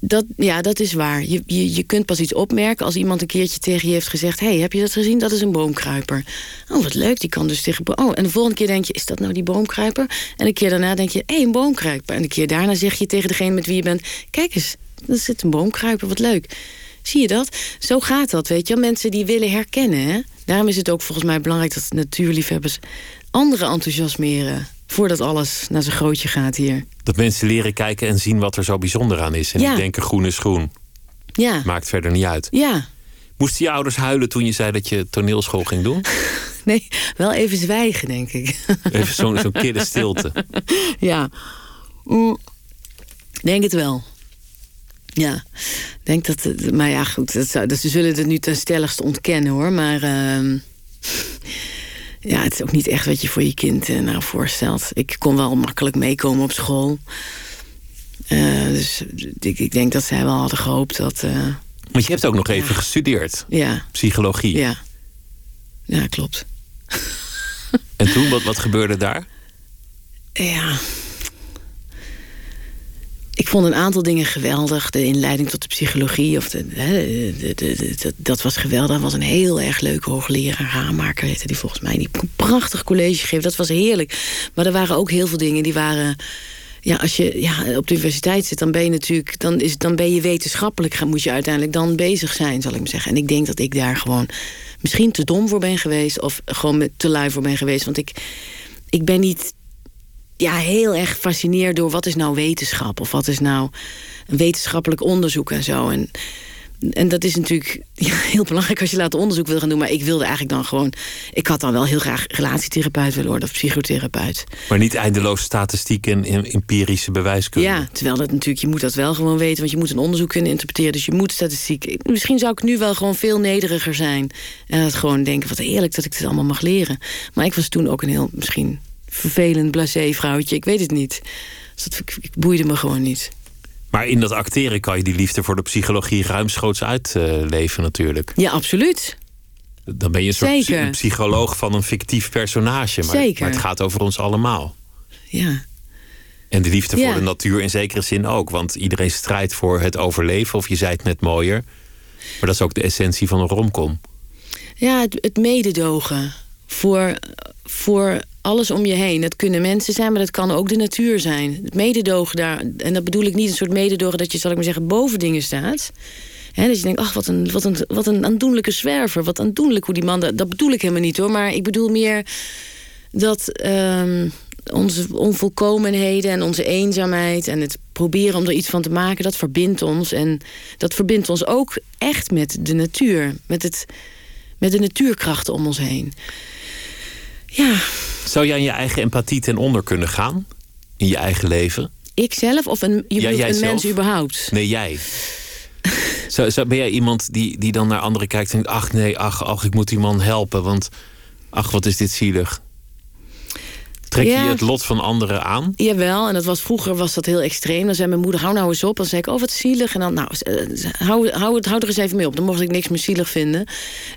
Dat, ja, dat is waar. Je, je, je kunt pas iets opmerken als iemand een keertje tegen je heeft gezegd: hey, heb je dat gezien? Dat is een boomkruiper. Oh, wat leuk, die kan dus tegen. Oh, en de volgende keer denk je: is dat nou die boomkruiper? En een keer daarna denk je: hé, hey, een boomkruiper. En een keer daarna zeg je tegen degene met wie je bent: kijk eens, er zit een boomkruiper, wat leuk. Zie je dat? Zo gaat dat, weet je. Mensen die willen herkennen. Hè? Daarom is het ook volgens mij belangrijk dat natuurliefhebbers anderen enthousiasmeren. Voordat alles naar zijn grootje gaat hier. Dat mensen leren kijken en zien wat er zo bijzonder aan is. En Ja. die denken groen is groen. Ja, Maakt verder niet uit. ja. Moesten je ouders huilen toen je zei dat je toneelschool ging doen? <laughs> Nee, wel even zwijgen, denk ik. <laughs> Even zo'n zo'n kille stilte. Ja. Mm, denk het wel. Ja. Denk dat. het- Maar ja, goed. Dat zou, ze zullen het nu ten stelligste ontkennen hoor. Maar. ehm, ja, het is ook niet echt wat je voor je kind eh, nou voorstelt. Ik kon wel makkelijk meekomen op school. Eh, dus ik, ik denk dat zij wel hadden gehoopt dat. eh, Want je hebt ook nog even gestudeerd. ja, Psychologie. ja. Ja, klopt. <laughs> En toen, wat, wat gebeurde daar? Ja. Vond een aantal dingen geweldig. De inleiding tot de psychologie. Of de, de- dat- was geweldig. Dat was een heel erg leuke hoogleraar. Haamaker heette die volgens mij. Die prachtig college gegeven. Dat was heerlijk. Maar er waren ook heel veel dingen die waren... Ja, als je ja, op de universiteit zit, dan ben je natuurlijk... dan, is, dan ben je wetenschappelijk, moet je uiteindelijk dan bezig zijn, zal ik maar zeggen. En ik denk dat ik daar gewoon misschien te dom voor ben geweest... of gewoon te lui voor ben geweest. Want ik, ik ben niet ja, heel erg gefascineerd door wat is nou wetenschap of wat is nou een wetenschappelijk onderzoek en zo. En, en dat is natuurlijk <laughs> ja, heel belangrijk als je later onderzoek wil gaan doen. Maar ik wilde eigenlijk dan gewoon. Ik had dan wel heel graag relatietherapeut willen worden of psychotherapeut. Maar niet eindeloos statistiek en empirische bewijskunde. Ja, terwijl dat natuurlijk, je moet dat wel gewoon weten, want je moet een onderzoek kunnen interpreteren. Dus je moet statistiek. Misschien zou ik nu wel gewoon veel nederiger zijn. En het gewoon denken, wat heerlijk dat ik dit allemaal mag leren. Maar ik was toen ook een heel misschien vervelend blasé vrouwtje. Ik weet het niet. Dus dat ik, ik boeide me gewoon niet. Maar in dat acteren kan je die liefde voor de psychologie ruimschoots uitleven natuurlijk. Ja, absoluut. Dan ben je een soort Zeker. psycholoog van een fictief personage. Maar, Zeker. maar het gaat over ons allemaal. Ja. En de liefde Ja. voor de natuur in zekere zin ook. Want iedereen strijdt voor het overleven. Of je zei het net mooier. Maar dat is ook de essentie van een romcom. Ja, het, het mededogen voor, voor alles om je heen. Dat kunnen mensen zijn, maar dat kan ook de natuur zijn. Het mededogen daar, en dat bedoel ik niet een soort mededogen dat je, zal ik maar zeggen, boven dingen staat. Hè, dat je denkt, ach, wat een, wat, een, wat een aandoenlijke zwerver. Wat aandoenlijk hoe die man... Dat, dat bedoel ik helemaal niet hoor. Maar ik bedoel meer dat ehm, onze onvolkomenheden en onze eenzaamheid... en het proberen om er iets van te maken, dat verbindt ons. En dat verbindt ons ook echt met de natuur. Met, het, met de natuurkrachten om ons heen. Ja, Zou jij aan je eigen empathie ten onder kunnen gaan? In je eigen leven? ik zelf of een, je Ja, een mens überhaupt? Nee, jij. Zo, zo, ben jij iemand die, die dan naar anderen kijkt en denkt... ach nee, ach, ach, ik moet die man helpen, want... ach, wat is dit zielig. Trek je Ja. het lot van anderen aan? Jawel, en dat was, vroeger was dat heel extreem. Dan zei mijn moeder, hou nou eens op. Dan zei ik, oh wat zielig. En dan, nou, eh, hou, hou, het- hou er eens even mee op. Dan mocht ik niks meer zielig vinden.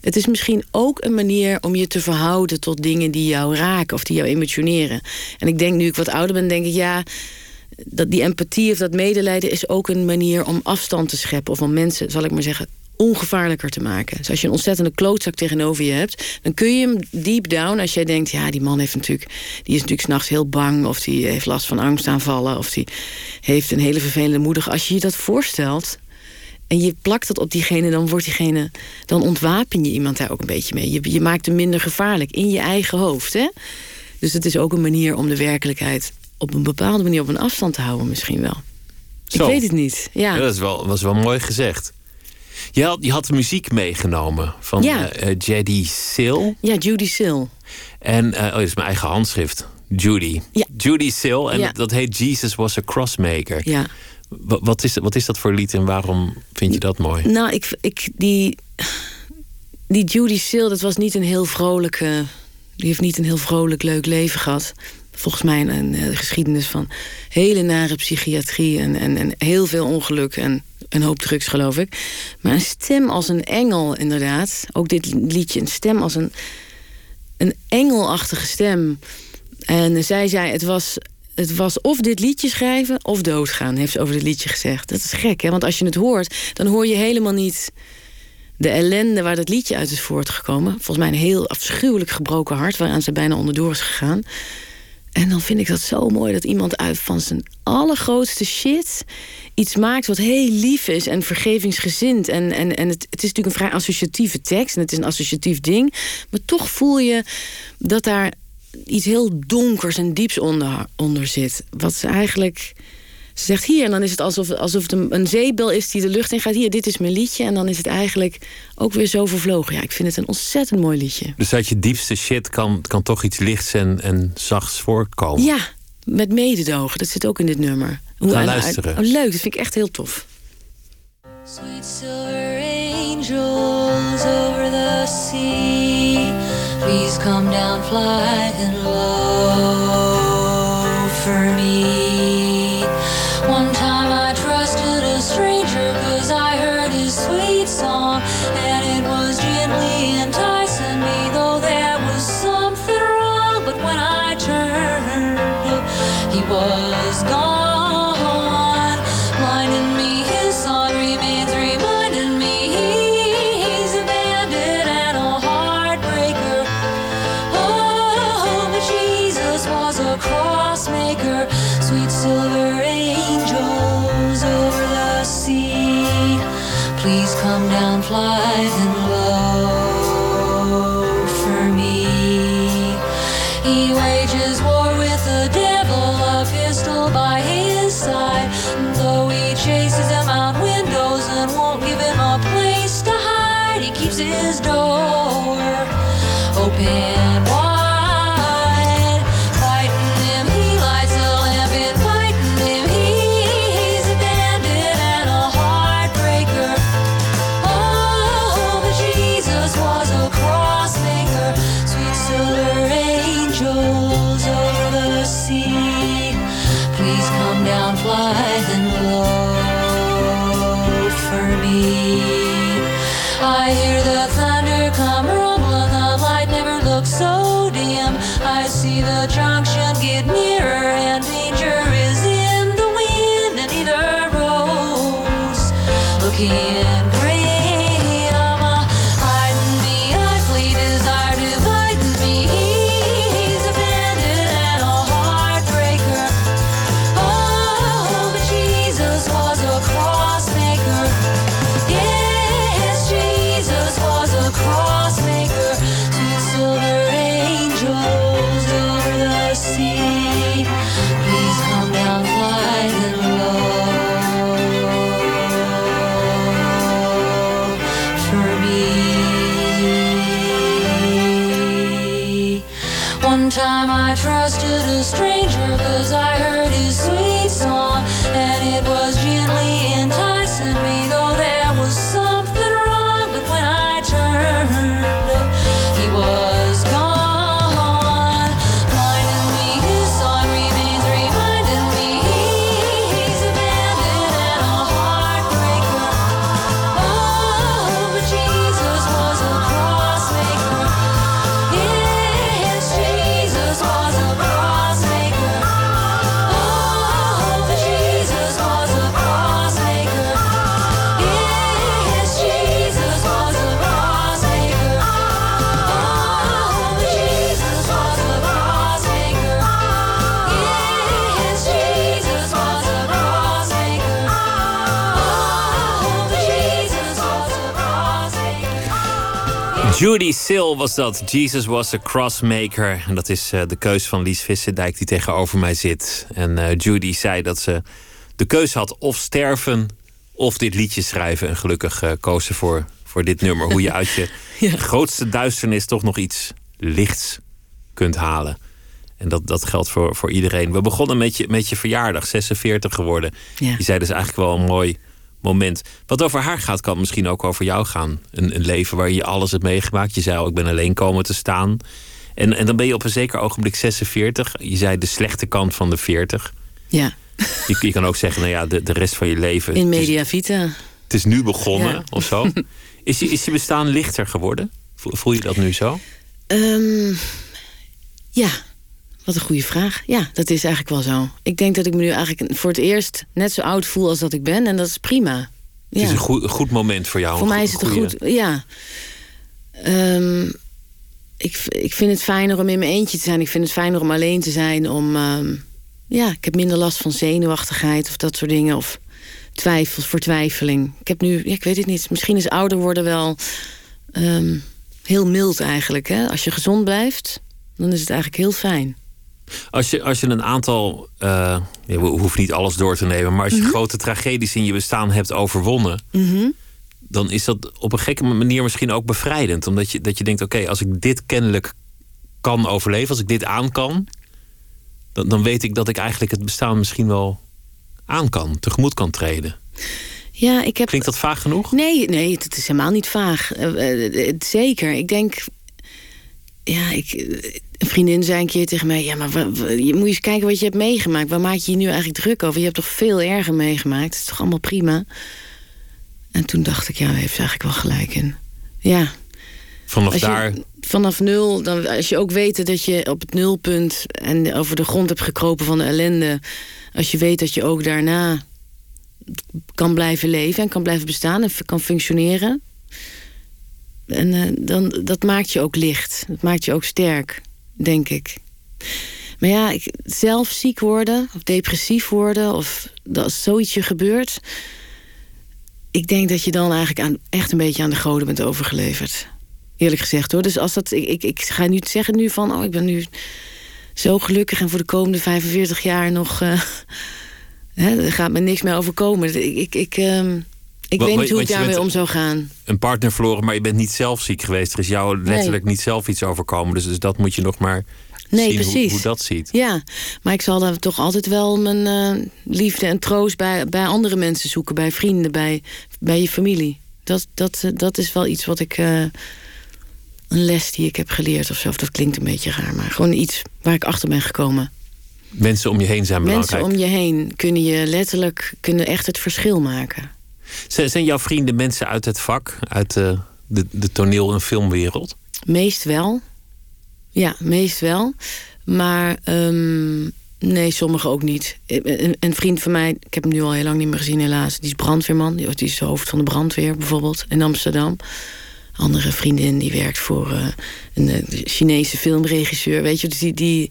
Het is misschien ook een manier om je te verhouden... tot dingen die jou raken of die jou emotioneren. En ik denk, nu ik wat ouder ben, denk ik, ja... Dat die empathie of dat medelijden is ook een manier om afstand te scheppen. Of om mensen, zal ik maar zeggen, ongevaarlijker te maken. Dus als je een ontzettende klootzak tegenover je hebt... dan kun je hem deep down, als jij denkt... ja, die man heeft natuurlijk, die is natuurlijk s'nachts heel bang... of die heeft last van angstaanvallen... of die heeft een hele vervelende moeder. Als je je dat voorstelt en je plakt dat op diegene... dan wordt diegene, dan ontwapen je iemand daar ook een beetje mee. Je, je maakt hem minder gevaarlijk in je eigen hoofd, hè? Dus het is ook een manier om de werkelijkheid... op een bepaalde manier op een afstand te houden misschien wel. Zo. Ik weet het niet, ja. Ja, dat is wel, was wel mooi gezegd. Je had, je had de muziek meegenomen van Ja. eh, eh, Jedi Sil. Ja, Judy Sill. En, eh, oh, dit is mijn eigen handschrift. Judy. Ja. Judy Sil. En Ja. dat, heet Jesus was a Crossmaker. Ja. Wa- Wat is, wat is dat voor lied en waarom vind je dat mooi? Nou, ik, ik, die, die Judy Sill, dat was niet een heel vrolijke... Die heeft niet een heel vrolijk, leuk leven gehad. Volgens mij een, een, geschiedenis van hele nare psychiatrie... En, en, en heel veel ongeluk en een hoop drugs, geloof ik. Maar een stem als een engel, inderdaad. Ook dit liedje, een stem als een... een engelachtige stem. En zij zei, het was, het was of dit liedje schrijven of doodgaan, heeft ze over dit liedje gezegd. Dat is gek, hè? Want als je het hoort, dan hoor je helemaal niet de ellende waar dat liedje uit is voortgekomen. Volgens mij een heel afschuwelijk gebroken hart, waaraan ze bijna onderdoor is gegaan. En dan vind ik dat zo mooi dat iemand uit van zijn allergrootste shit iets maakt wat heel lief is en vergevingsgezind. En, en, en het, het is natuurlijk een vrij associatieve tekst en het is een associatief ding. Maar toch voel je dat daar iets heel donkers en dieps onder, onder zit. Wat ze eigenlijk. Ze zegt hier, en dan is het alsof, alsof het een, een zeebel is die de lucht in gaat. Hier, dit is mijn liedje. En dan is het eigenlijk ook weer zo vervlogen. Ja, ik vind het een ontzettend mooi liedje. Dus uit je diepste shit kan, kan toch iets lichts en, en zachts voorkomen. Ja, met mededogen. Dat zit ook in dit nummer. Hoe, Gaan luisteren. Oh, leuk, dat vind ik echt heel tof. Sweet silver angels over the sea. Please come down, fly and low for me. Come down fly and low Judy Sill was dat. Jesus was a crossmaker. En dat is eh, de keus van Lies Vissendijk die tegenover mij zit. En eh, Judy zei dat ze de keus had of sterven of dit liedje schrijven. En gelukkig eh, koos ze voor, voor dit nummer. Hoe je uit je <laughs> Ja. grootste duisternis toch nog iets lichts kunt halen. En dat, dat geldt voor, voor iedereen. We begonnen met je, met je verjaardag, 46 geworden. Ja. Je zei dus eigenlijk wel een mooi moment. Wat over haar gaat, kan misschien ook over jou gaan. Een, een leven waar je alles hebt meegemaakt. Je zei al, ik ben alleen komen te staan. En, en dan ben je op een zeker ogenblik 46. Je zei de slechte kant van de 40. Ja, Je, je kan ook zeggen, nou ja, de, de rest van je leven. in Media Vita. Het is nu begonnen Ja. of zo. <laughs> Is je, is je bestaan lichter geworden? Voel voel je dat nu zo? Ehm, ja, wat een goede vraag. Ja, dat is eigenlijk wel zo. Ik denk dat ik me nu eigenlijk voor het eerst net zo oud voel als dat ik ben. En dat is prima. Ja. Het is een goed, goed moment voor jou. Voor mij is het een goed. Ja. Ehm, ik, ik vind het fijner om in mijn eentje te zijn. Ik vind het fijner om alleen te zijn. Om, ehm, ja, ik heb minder last van zenuwachtigheid of dat soort dingen. Of twijfels, vertwijfeling. Ik heb nu, ja, ik weet het niet. Misschien is ouder worden wel ehm, heel mild eigenlijk. Hè? Als je gezond blijft, dan is het eigenlijk heel fijn. Als je, als je een aantal, ja, we hoeven niet alles door te nemen, maar als je Mhm. grote tragedies in je bestaan hebt overwonnen, dan is dat op een gekke manier misschien ook bevrijdend. Omdat je, dat je denkt, oké, als ik dit kennelijk kan overleven, als ik dit aan kan, dan, dan weet ik dat ik eigenlijk het bestaan misschien wel aan kan, tegemoet kan treden. Ja, ik heb. Klinkt dat vaag genoeg? Nee, nee, het is helemaal niet vaag. Eh, eh, zeker. Ik denk. Ja, ik, een vriendin zei een keer tegen mij: Ja, maar je moet eens kijken wat je hebt meegemaakt. Waar maak je je nu eigenlijk druk over? Je hebt toch veel erger meegemaakt? Het is toch allemaal prima? En toen dacht ik: Ja, daar heeft ze eigenlijk wel gelijk in. Ja, Vanaf je, daar, vanaf nul, dan, als je ook weet dat je op het nulpunt en over de grond hebt gekropen van de ellende. Als je weet dat je ook daarna kan blijven leven en kan blijven bestaan en kan functioneren. En eh, dan, dat maakt je ook licht. Dat maakt je ook sterk, denk ik. Maar ja, zelf ziek worden of depressief worden of dat zoiets je gebeurt. Ik denk dat je dan eigenlijk aan, echt een beetje aan de goden bent overgeleverd. Eerlijk gezegd hoor. Dus als dat. Ik, ik, ik ga nu zeggen nu van. Oh, ik ben nu zo gelukkig en voor de komende 45 jaar nog. eh, <laughs> hè, er gaat me niks meer overkomen. Ik, ik, ik, ehm, ik weet niet hoe ik daarmee om zou gaan. een partner verloren, maar je bent niet zelf ziek geweest. Er is jou letterlijk niet zelf iets overkomen. Dus, dus dat moet je nog maar Nee, zien hoe- precies. Hoe, dat ziet. Ja, maar ik zal dan toch altijd wel mijn eh, liefde en troost bij, bij andere mensen zoeken. Bij vrienden, bij, bij je familie. Dat, dat, eh, dat is wel iets wat ik. eh, een les die ik heb geleerd of zo. Dat klinkt een beetje raar, maar gewoon iets waar ik achter ben gekomen. Mensen om je heen zijn belangrijk. Mensen om je heen kunnen je letterlijk kunnen echt het verschil maken. Zijn, jouw vrienden mensen uit het vak, uit de, de, de toneel- en filmwereld? Meest wel. Ja, meest wel. Maar ehm, nee, sommigen ook niet. Een, een vriend van mij, ik heb hem nu al heel lang niet meer gezien helaas. Die is brandweerman. Die is hoofd van de brandweer bijvoorbeeld in Amsterdam. Andere vriendin die werkt voor eh, een eh, Chinese filmregisseur. Weet je, dus die, die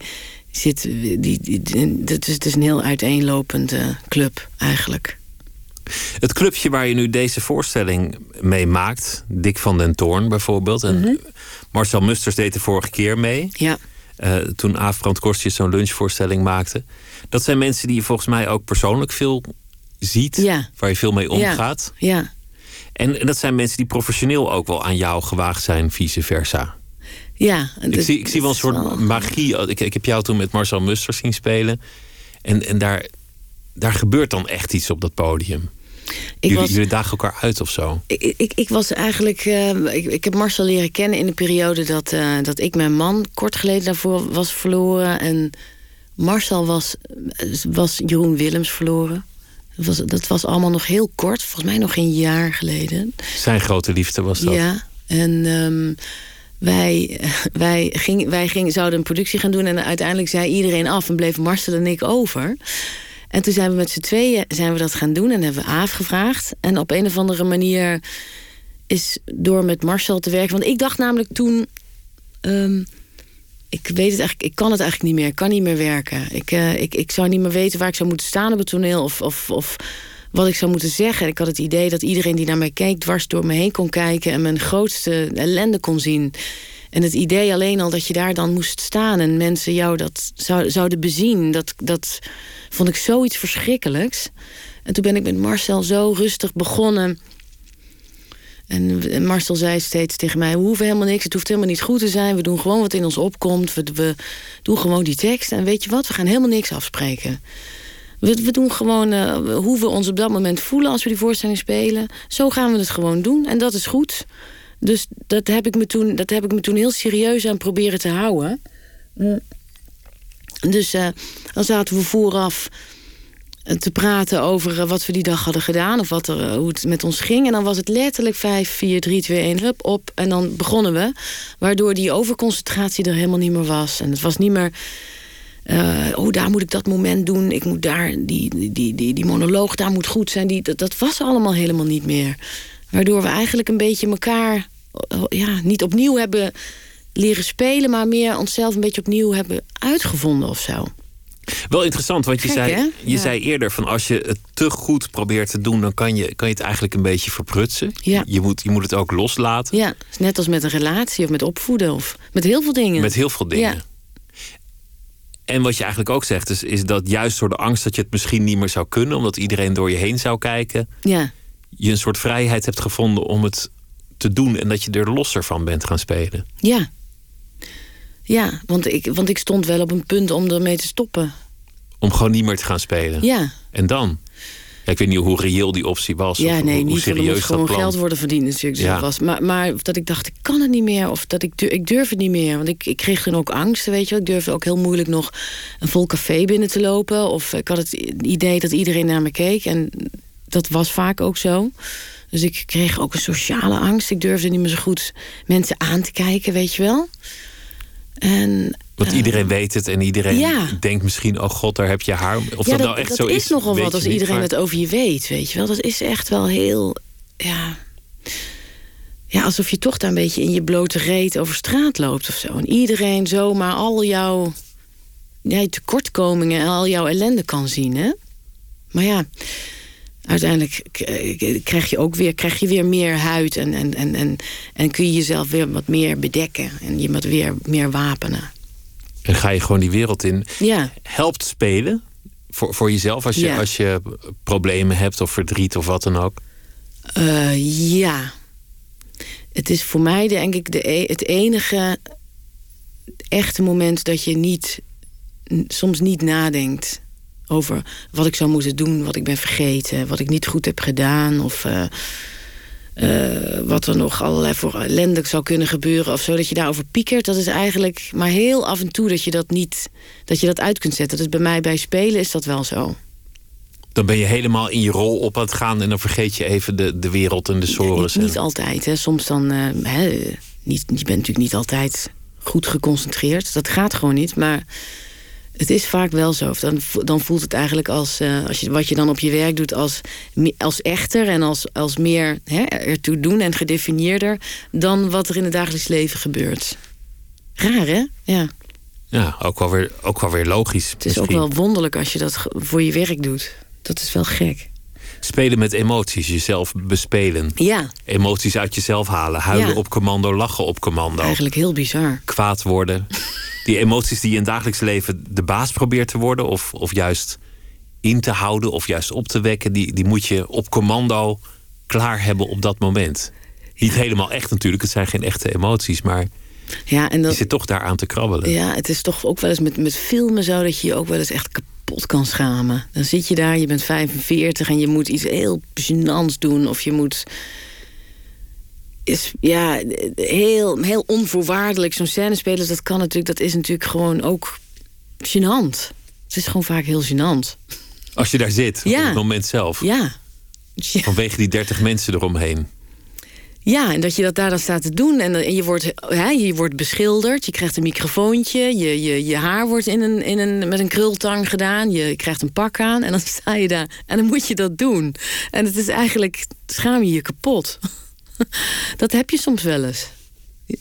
zit... Die, die- dat is, het is een heel uiteenlopende club eigenlijk. Het clubje waar je nu deze voorstelling mee maakt, Dick van den Toorn bijvoorbeeld. En Mhm. Marcel Musters deed de vorige keer mee. Ja, eh, toen Aafbrand Kostjes zo'n lunchvoorstelling maakte. Dat zijn mensen die je volgens mij ook persoonlijk veel ziet. Ja. Waar je veel mee omgaat. ja. En, en dat zijn mensen die professioneel ook wel aan jou gewaagd zijn, vice versa. ja Ik zie, ik zie wel een soort magie. Ik, ik heb jou toen met Marcel Musters zien spelen. En, en daar, daar gebeurt dan echt iets op dat podium. Ik jullie, was- jullie dagen elkaar uit of zo. Ik, ik, ik was eigenlijk. eh, ik, ik heb Marcel leren kennen in de periode dat, eh, dat ik mijn man kort geleden daarvoor was verloren. En Marcel was, was Jeroen Willems verloren. Dat was, dat was allemaal nog heel kort, volgens mij nog een jaar geleden. Zijn grote liefde was dat. Ja, en ehm, wij, <laughs> wij, ging, wij ging, zouden een productie gaan doen... en uiteindelijk zei iedereen af en bleef Marcel en ik over. En toen zijn we met z'n tweeën zijn we dat gaan doen en hebben we Aaf gevraagd. En op een of andere manier is door met Marcel te werken... want ik dacht namelijk toen... ehm, ik weet het eigenlijk, ik kan het eigenlijk niet meer. Ik kan niet meer werken. Ik, eh, ik, ik zou niet meer weten waar ik zou moeten staan op het toneel of, of, of wat ik zou moeten zeggen. Ik had het idee dat iedereen die naar mij keek dwars door me heen kon kijken en mijn grootste ellende kon zien. En het idee alleen al dat je daar dan moest staan en mensen jou dat zou, zouden bezien, dat, dat vond ik zoiets verschrikkelijks. En toen ben ik met Marcel zo rustig begonnen. En Marcel zei steeds tegen mij: We hoeven helemaal niks, het hoeft helemaal niet goed te zijn. We doen gewoon wat in ons opkomt. We, doen gewoon die tekst. En weet je wat, we gaan helemaal niks afspreken. We, we doen gewoon eh, hoe we ons op dat moment voelen als we die voorstelling spelen. Zo gaan we het gewoon doen. En dat is goed. Dus dat heb ik me toen, dat heb ik me toen heel serieus aan proberen te houden. Mm. Dus eh, dan zaten we vooraf te praten over eh, wat we die dag hadden gedaan of wat er, eh, hoe het met ons ging. En dan was het letterlijk 5, 4, 3, 2, 1, hup, op. En dan begonnen we. Waardoor die overconcentratie er helemaal niet meer was. En het was niet meer. eh, oh, daar moet ik dat moment doen. Ik moet daar, die, die, die, die, monoloog, daar moet goed zijn. Die, dat, dat was allemaal helemaal niet meer. Waardoor we eigenlijk een beetje elkaar eh, ja, niet opnieuw hebben leren spelen, maar meer onszelf een beetje opnieuw hebben uitgevonden of zo. Wel interessant, want je, zei, hè? je Ja. zei eerder van als je het te goed probeert te doen, dan kan je, kan je het eigenlijk een beetje verprutsen. Ja. Je, moet, je moet het ook loslaten Ja, net als met een relatie of met opvoeden of met heel veel dingen. met heel veel dingen. Ja. En wat je eigenlijk ook zegt, is, is dat juist door de angst dat je het misschien niet meer zou kunnen, omdat iedereen door je heen zou kijken, Ja, je een soort vrijheid hebt gevonden om het te doen en dat je er losser van bent gaan spelen. ja. Ja, want ik, want ik stond wel op een punt om ermee te stoppen. Om gewoon niet meer te gaan spelen. Ja, En dan? Ja, ik weet niet hoe reëel die optie was. ja of nee, hoe, hoe niet. want Er serieus gewoon plan. geld worden verdiend natuurlijk. Dus Ja. was. Maar, maar dat ik dacht, ik kan het niet meer. Of dat ik, du- ik durf het niet meer. Want ik, ik kreeg toen ook angst, weet je wel. Ik durfde ook heel moeilijk nog een vol café binnen te lopen. Of ik had het idee dat iedereen naar me keek. En dat was vaak ook zo. Dus ik kreeg ook een sociale angst. Ik durfde niet meer zo goed mensen aan te kijken, weet je wel. En Want iedereen weet het en iedereen ja. denkt misschien... oh god, daar heb je haar. Of ja, dat, nou echt dat zo is, is nogal wat als iedereen maar- het over je weet, weet je wel. Dat is echt wel heel, ja... Ja, alsof je toch daar een beetje in je blote reet over straat loopt of zo. En iedereen zomaar al jouw ja, tekortkomingen en al jouw ellende kan zien, hè? Maar ja, uiteindelijk k- krijg je ook weer, krijg je weer meer huid... En, en, en, en, en kun je jezelf weer wat meer bedekken. En je wat weer meer wapenen. En ga je gewoon die wereld in. Ja, Helpt spelen voor, voor jezelf als je, Ja. als je problemen hebt of verdriet of wat dan ook. Eh, ja. Het is voor mij denk ik de, e- het enige echte moment dat je niet, soms niet nadenkt over wat ik zou moeten doen, wat ik ben vergeten, wat ik niet goed heb gedaan of eh, eh, wat er nog allerlei voor ellende zou kunnen gebeuren of zo. Dat je daarover piekert, dat is eigenlijk maar heel af en toe dat je dat niet, dat je dat uit kunt zetten. Dus bij mij bij spelen is dat wel zo. Dan ben je helemaal in je rol op aan het gaan en dan vergeet je even de, de wereld en de sores. Niet, niet en- altijd. Hè. Soms dan. eh, hè, niet, je bent natuurlijk niet altijd goed geconcentreerd. Dat gaat gewoon niet. Maar het is vaak wel zo. Dan, dan voelt het eigenlijk als, eh, als je, wat je dan op je werk doet als, als echter en als, als meer hè, ertoe doen en gedefinieerder dan wat er in het dagelijks leven gebeurt. Raar, hè? Ja. Ja, ook wel weer, ook wel weer logisch. Het is ook wel wonderlijk als je dat voor je werk doet. Dat is wel gek. Spelen met emoties, jezelf bespelen. Ja, Emoties uit jezelf halen. Huilen Ja. op commando, lachen op commando. eigenlijk heel bizar. Kwaad worden. <laughs> Die emoties die je in het dagelijks leven de baas probeert te worden. Of, of juist in te houden of juist op te wekken. Die, die moet je op commando klaar hebben op dat moment. Niet helemaal echt natuurlijk. Het zijn geen echte emoties. Maar Ja, en je dan, zit toch daaraan te krabbelen. Ja, het is toch ook wel eens met, met filmen zo dat je je ook wel eens echt kapot kan schamen. Dan zit je daar, je bent 45 en je moet iets heel gênants doen. Of je moet. Is, ja, heel, heel onvoorwaardelijk zo'n scène spelen. Dat kan natuurlijk, dat is natuurlijk gewoon ook gênant. Het is gewoon vaak heel gênant. Als je daar zit, Ja. op het moment zelf. Ja. Ja. Vanwege die 30 mensen eromheen. Ja, en dat je dat daar dan staat te doen. En, en je, wordt, hè, je wordt beschilderd, je krijgt een microfoontje... je, je, je haar wordt in een, in een, met een krultang gedaan, je krijgt een pak aan... en dan <laughs> sta je daar en dan moet je dat doen. En het is eigenlijk, schaam je je kapot. <laughs> Dat heb je soms wel eens.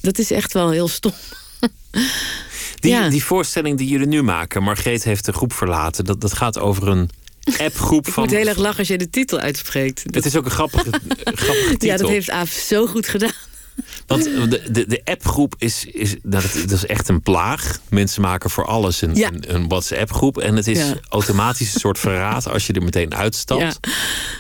Dat is echt wel heel stom. Die, Ja. die voorstelling die jullie nu maken, Margreet heeft de groep verlaten. Dat, dat gaat over een appgroep Ik van. moet heel erg lachen als je de titel uitspreekt. Het is ook een grappige, <laughs> grappige titel. ja, dat heeft Aaf zo goed gedaan. Want de, de, de appgroep is, is, dat, dat is echt een plaag. Mensen maken voor alles een, Ja. een, een WhatsApp-groep. En het is Ja. automatisch een soort verraad als je er meteen uitstapt. Ja.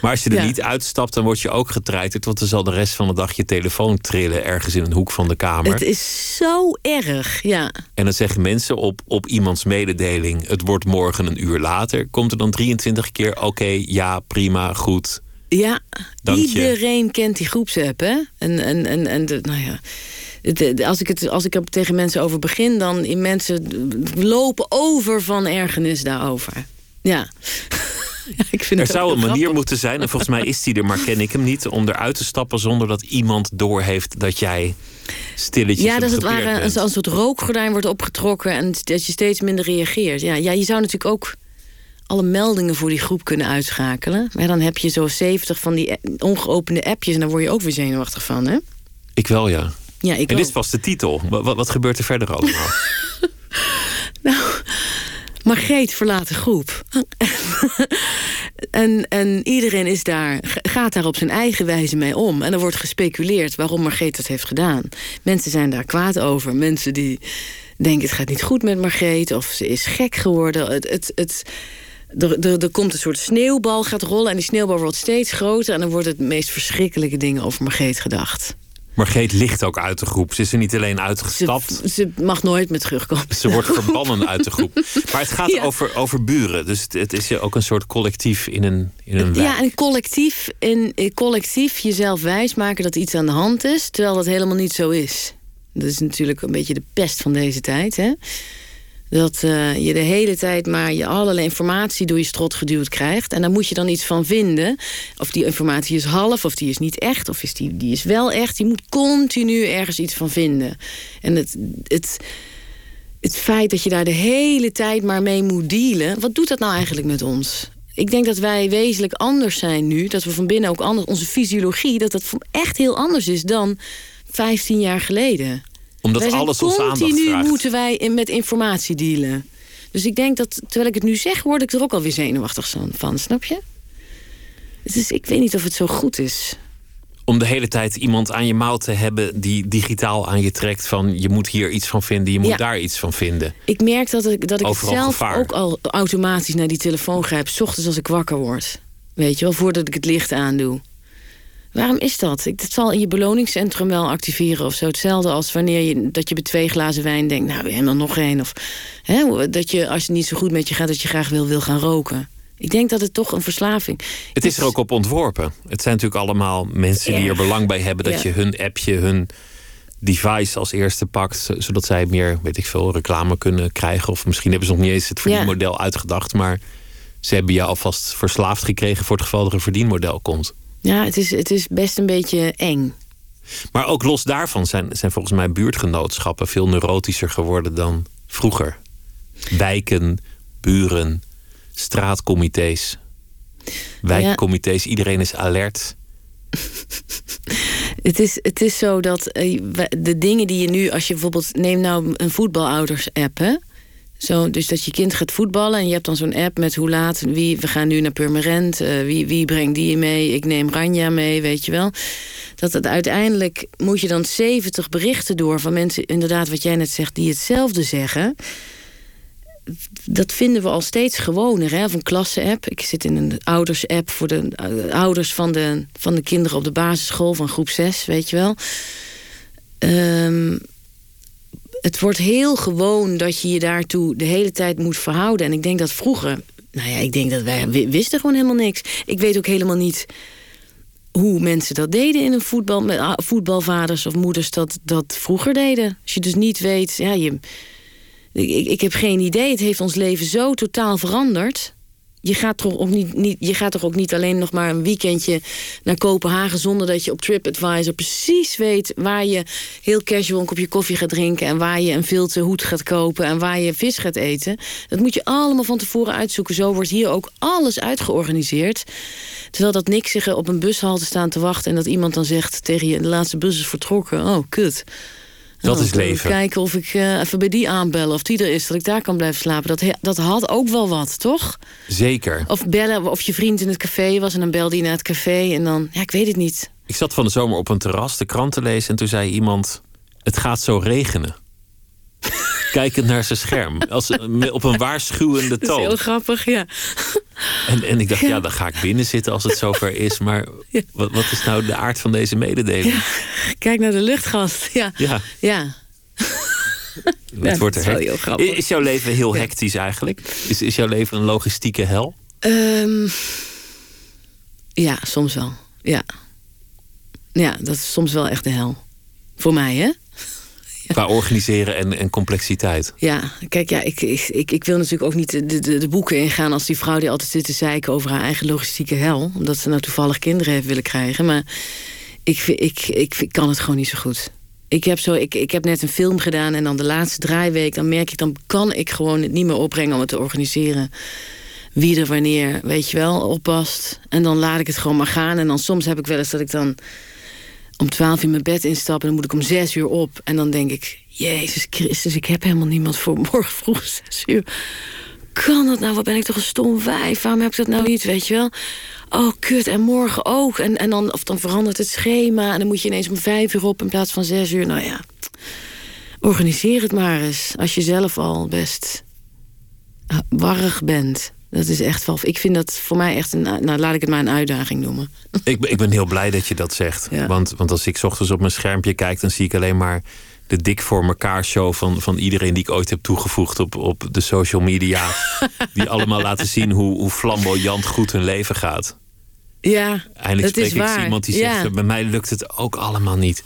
Maar als je er niet uitstapt, dan word je ook getreiterd. Want dan zal de rest van de dag je telefoon trillen ergens in een hoek van de kamer. Het is zo erg, ja. En dan zeggen mensen op, op iemands mededeling: het wordt morgen een uur later. Komt er dan 23 keer: oké, ja, prima, goed. Ja, Dank je. iedereen kent die groepsapp, hè? En, en, en, en de, nou ja. de- de- als, ik het, als ik er tegen mensen over begin, dan in mensen lopen over van ergernis daarover. Ja. <laughs> Ja, ik vind Er het zou een manier grappig. moeten zijn, en volgens mij is die er, maar ken ik hem niet, om eruit te stappen zonder dat iemand doorheeft dat jij stilletjes Ja, dat het ware als een soort rookgordijn wordt opgetrokken en dat je steeds minder reageert. Ja, ja, je zou natuurlijk ook alle meldingen voor die groep kunnen uitschakelen. Maar dan heb je zo 70 van die ongeopende appjes en daar word je ook weer zenuwachtig van, hè? Ik wel, ja. Ja, ik en dit ook. pas de titel. Wat, wat, gebeurt er verder allemaal? <laughs> Margreet verlaat de groep. <laughs> en, en iedereen is daar, gaat daar op zijn eigen wijze mee om. En er wordt gespeculeerd waarom Margreet dat heeft gedaan. Mensen zijn daar kwaad over. Mensen die denken het gaat niet goed met Margreet... of ze is gek geworden. Het, het, het, er, er, er komt een soort sneeuwbal gaat rollen... en die sneeuwbal wordt steeds groter... en dan wordt het meest verschrikkelijke dingen over Margreet gedacht. Margreet ligt ook uit de groep. Ze is er niet alleen uitgestapt. ze mag nooit meer terugkomen. Ze wordt <laughs> verbannen uit de groep. Maar het gaat Ja. over, over buren. Dus het, het is ook een soort collectief in een, in een wijk. Ja, en collectief, in, in collectief jezelf wijsmaken dat iets aan de hand is, terwijl dat helemaal niet zo is. Dat is natuurlijk een beetje de pest van deze tijd. Hè? Dat eh, je de hele tijd maar je allerlei informatie door je strot geduwd krijgt. En daar moet je dan iets van vinden. Of die informatie is half, of die is niet echt, of is die, die is wel echt. Je moet continu ergens iets van vinden. En het, het, het feit dat je daar de hele tijd maar mee moet dealen... wat doet dat nou eigenlijk met ons? Ik denk dat wij wezenlijk anders zijn nu. Dat we van binnen ook anders... Onze fysiologie, dat dat echt heel anders is dan 15 jaar geleden. Omdat wij alles onze aandacht continu vraagt. moeten wij in- met informatie dealen. Dus ik denk dat, terwijl ik het nu zeg... word ik er ook alweer zenuwachtig van, snap je? Dus ik weet niet of het zo goed is. Om de hele tijd iemand aan je mouw te hebben die digitaal aan je trekt van je moet hier iets van vinden, je moet Ja. daar iets van vinden. Ik merk dat ik, dat ik Overal zelf gevaar. ook al automatisch naar die telefoon grijp. S ochtends als ik wakker word. Weet je wel, voordat ik het licht aandoe. Waarom is dat? Ik, dat zal in je beloningscentrum wel activeren of zo. Hetzelfde als wanneer je, dat je bij twee glazen wijn denkt... nou, we hebben er nog één. Of hè, dat je, als het niet zo goed met je gaat... dat je graag wil, wil gaan roken. Ik denk dat het toch een verslaving... Het is er ook op ontworpen. Het zijn natuurlijk allemaal mensen die er belang bij hebben dat Ja. je hun appje, hun device als eerste pakt, zodat zij meer, weet ik veel, reclame kunnen krijgen. Of misschien hebben ze nog niet eens het verdienmodel uitgedacht, maar ze hebben je alvast verslaafd gekregen voor het geval er een verdienmodel komt. Ja, het is, het is best een beetje eng. Maar ook los daarvan zijn, zijn volgens mij buurtgenootschappen veel neurotischer geworden dan vroeger. Wijken, buren, straatcomité's, wijkcomité's, iedereen is alert. <laughs> Het is, het is zo dat eh, de dingen die je nu, als je bijvoorbeeld, neem nou een voetbalouders-app, hè? Zo, dus dat je kind gaat voetballen en je hebt dan zo'n app met hoe laat, wie, we gaan nu naar Purmerend, eh, wie, wie brengt die mee, ik neem Ranja mee, weet je wel. Dat het uiteindelijk moet je dan 70 berichten door van mensen, inderdaad, wat jij net zegt, die hetzelfde zeggen. Dat vinden we al steeds gewoner, hè? Of een klasse-app. Ik zit in een ouders-app voor de eh, ouders van de, van de kinderen op de basisschool van groep 6, weet je wel. Ehm, het wordt heel gewoon dat je je daartoe de hele tijd moet verhouden. En ik denk dat vroeger, nou ja, ik denk dat wij wi- wisten gewoon helemaal niks. Ik weet ook helemaal niet hoe mensen dat deden in een voetbal, ah, voetbalvaders of moeders dat, dat vroeger deden. Als je dus niet weet, ja, je, ik- ik heb geen idee. Het heeft ons leven zo totaal veranderd. Je gaat, toch ook niet, niet, je gaat toch ook niet alleen nog maar een weekendje naar Kopenhagen... zonder dat je op TripAdvisor precies weet... waar je heel casual een kopje koffie gaat drinken... en waar je een vilte hoed gaat kopen en waar je vis gaat eten. Dat moet je allemaal van tevoren uitzoeken. Zo wordt hier ook alles uitgeorganiseerd. Terwijl dat niks zich op een bushalte staan te wachten... en dat iemand dan zegt tegen je... de laatste bus is vertrokken. Oh, kut. Dat Nou, is leven. Kijken of ik eh, even bij die aanbellen, of die er is, dat ik daar kan blijven slapen. Dat, he- dat had ook wel wat, toch? Zeker. Of bellen of je vriend in het café was en dan belde hij naar het café en dan, ja, ik weet het niet. Ik zat van de zomer op een terras de krant te lezen en toen zei iemand: Het gaat zo regenen. Kijkend naar zijn scherm, als, op een waarschuwende Dat is heel toon. grappig, ja. En, en ik dacht, ja, dan ga ik binnen zitten als het zover is. Maar Ja. wat, wat is nou de aard van deze mededeling? Kijk naar de luchtgast, ja. Ja, Ja, <laughs> het wordt er heel grappig. Is jouw leven heel hectisch eigenlijk? Is, is jouw leven een logistieke hel? Ehm, ja, soms wel, ja. Ja, dat is soms wel echt de hel. Voor mij, hè? Qua organiseren en, en complexiteit. Ja, kijk, ja, ik, ik, ik, wil natuurlijk ook niet de, de, de boeken ingaan als die vrouw die altijd zit te zeiken over haar eigen logistieke hel. Omdat ze nou toevallig kinderen heeft willen krijgen. Maar ik, ik, ik, ik kan het gewoon niet zo goed. Ik heb, zo, ik, ik heb net een film gedaan en dan de laatste draaiweek, dan merk ik, dan kan ik gewoon het niet meer opbrengen om het te organiseren. Wie er wanneer, weet je wel, oppast. En dan laat ik het gewoon maar gaan. En dan soms heb ik wel eens dat ik dan om twaalf uur mijn bed instap... en dan moet ik om zes uur op. En dan denk ik, Jezus Christus, ik heb helemaal niemand voor morgen vroeg zes uur. Kan dat nou? Wat ben ik toch een stom wijf? Waarom heb ik dat nou niet, weet je wel? Oh, kut, en morgen ook. En, en dan, of dan verandert het schema... en dan moet je ineens om vijf uur op in plaats van zes uur. Nou ja, organiseer het maar eens. Als je zelf al best warrig bent. Dat is echt wel... Ik vind dat voor mij echt een... Nou, laat ik het maar een uitdaging noemen. <laughs> Ik, ben- ik ben heel blij dat je dat zegt. Ja. Want, want als ik 's ochtends op mijn schermpje kijk, dan zie ik alleen maar de dik voor elkaar show van, van iedereen die ik ooit heb toegevoegd op, op de social media. <laughs> die allemaal laten zien hoe, hoe flamboyant goed hun leven gaat. Ja, Eindelijk dat is spreek ik iemand die ja. zegt: bij mij lukt het ook allemaal niet.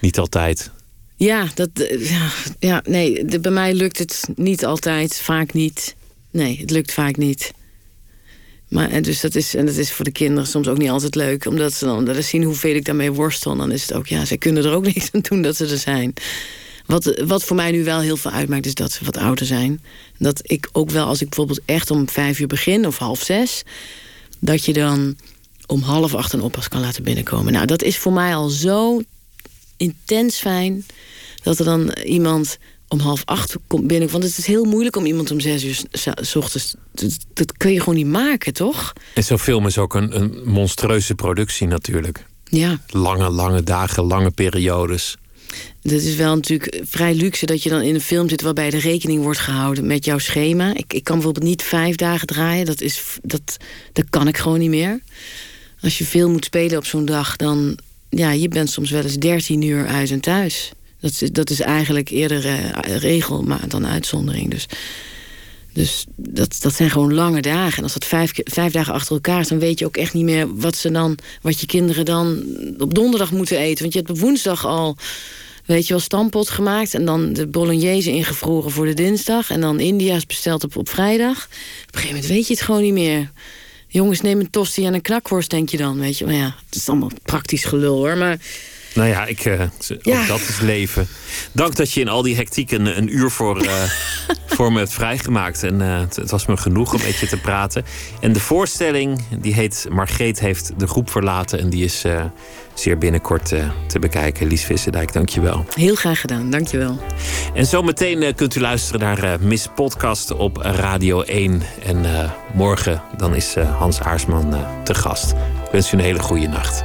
Niet altijd. Ja, dat, eh, ja, ja nee, de- bij mij lukt het niet altijd, vaak niet. Nee, het lukt vaak niet. Maar en dus dat is, en dat is voor de kinderen soms ook niet altijd leuk, omdat ze dan dat ze zien hoeveel ik daarmee worstel. Dan is het ook, ja, zij kunnen er ook <laughs> niks aan doen dat ze er zijn. Wat, wat voor mij nu wel heel veel uitmaakt, is dat ze wat ouder zijn. Dat ik ook wel, als ik bijvoorbeeld echt om vijf uur begin of half zes, dat je dan om half acht een oppas kan laten binnenkomen. Nou, dat is voor mij al zo intens fijn dat er dan iemand om half acht komt binnen. Want het is heel moeilijk om iemand om zes uur s- ochtends. Dat, dat kun je gewoon niet maken, toch? En zo'n film is ook een, een monstrueuze productie natuurlijk. Ja, Lange, lange dagen, lange periodes. dat is wel natuurlijk vrij luxe dat je dan in een film zit waarbij de rekening wordt gehouden met jouw schema. Ik, ik kan bijvoorbeeld niet vijf dagen draaien. Dat, is, dat, dat kan ik gewoon niet meer. Als je veel moet spelen op zo'n dag, dan ja, je bent soms wel eens 13 uur uit en thuis. Dat is, dat is eigenlijk eerder eh, regel dan uitzondering. Dus, dus dat, dat zijn gewoon lange dagen. En als dat vijf, vijf dagen achter elkaar is, dan weet je ook echt niet meer wat ze dan, wat je kinderen dan op donderdag moeten eten. Want je hebt op woensdag al, weet je wel, stampot gemaakt. En dan de bolognese ingevroren voor de dinsdag. En dan India's besteld op, op vrijdag. Op een gegeven moment weet je het gewoon niet meer. Jongens, neem een tosti en een knakworst, denk je dan. Weet je, maar ja, het is allemaal praktisch gelul hoor. Maar Nou ja, ik, eh, ook dat is leven. Dank dat je in al die hectiek een, een uur voor, eh, <laughs> voor me hebt vrijgemaakt. En eh, het, het was me genoeg om met je te praten. En de voorstelling, die heet Margreet heeft de groep verlaten. En die is zeer binnenkort te bekijken. Lies Vissendijk, dank je wel. heel graag gedaan, dankjewel. En zometeen kunt u luisteren naar Miss Podcast op Radio 1. En morgen dan is Hans Aarsman te gast. Ik wens u een hele goede nacht.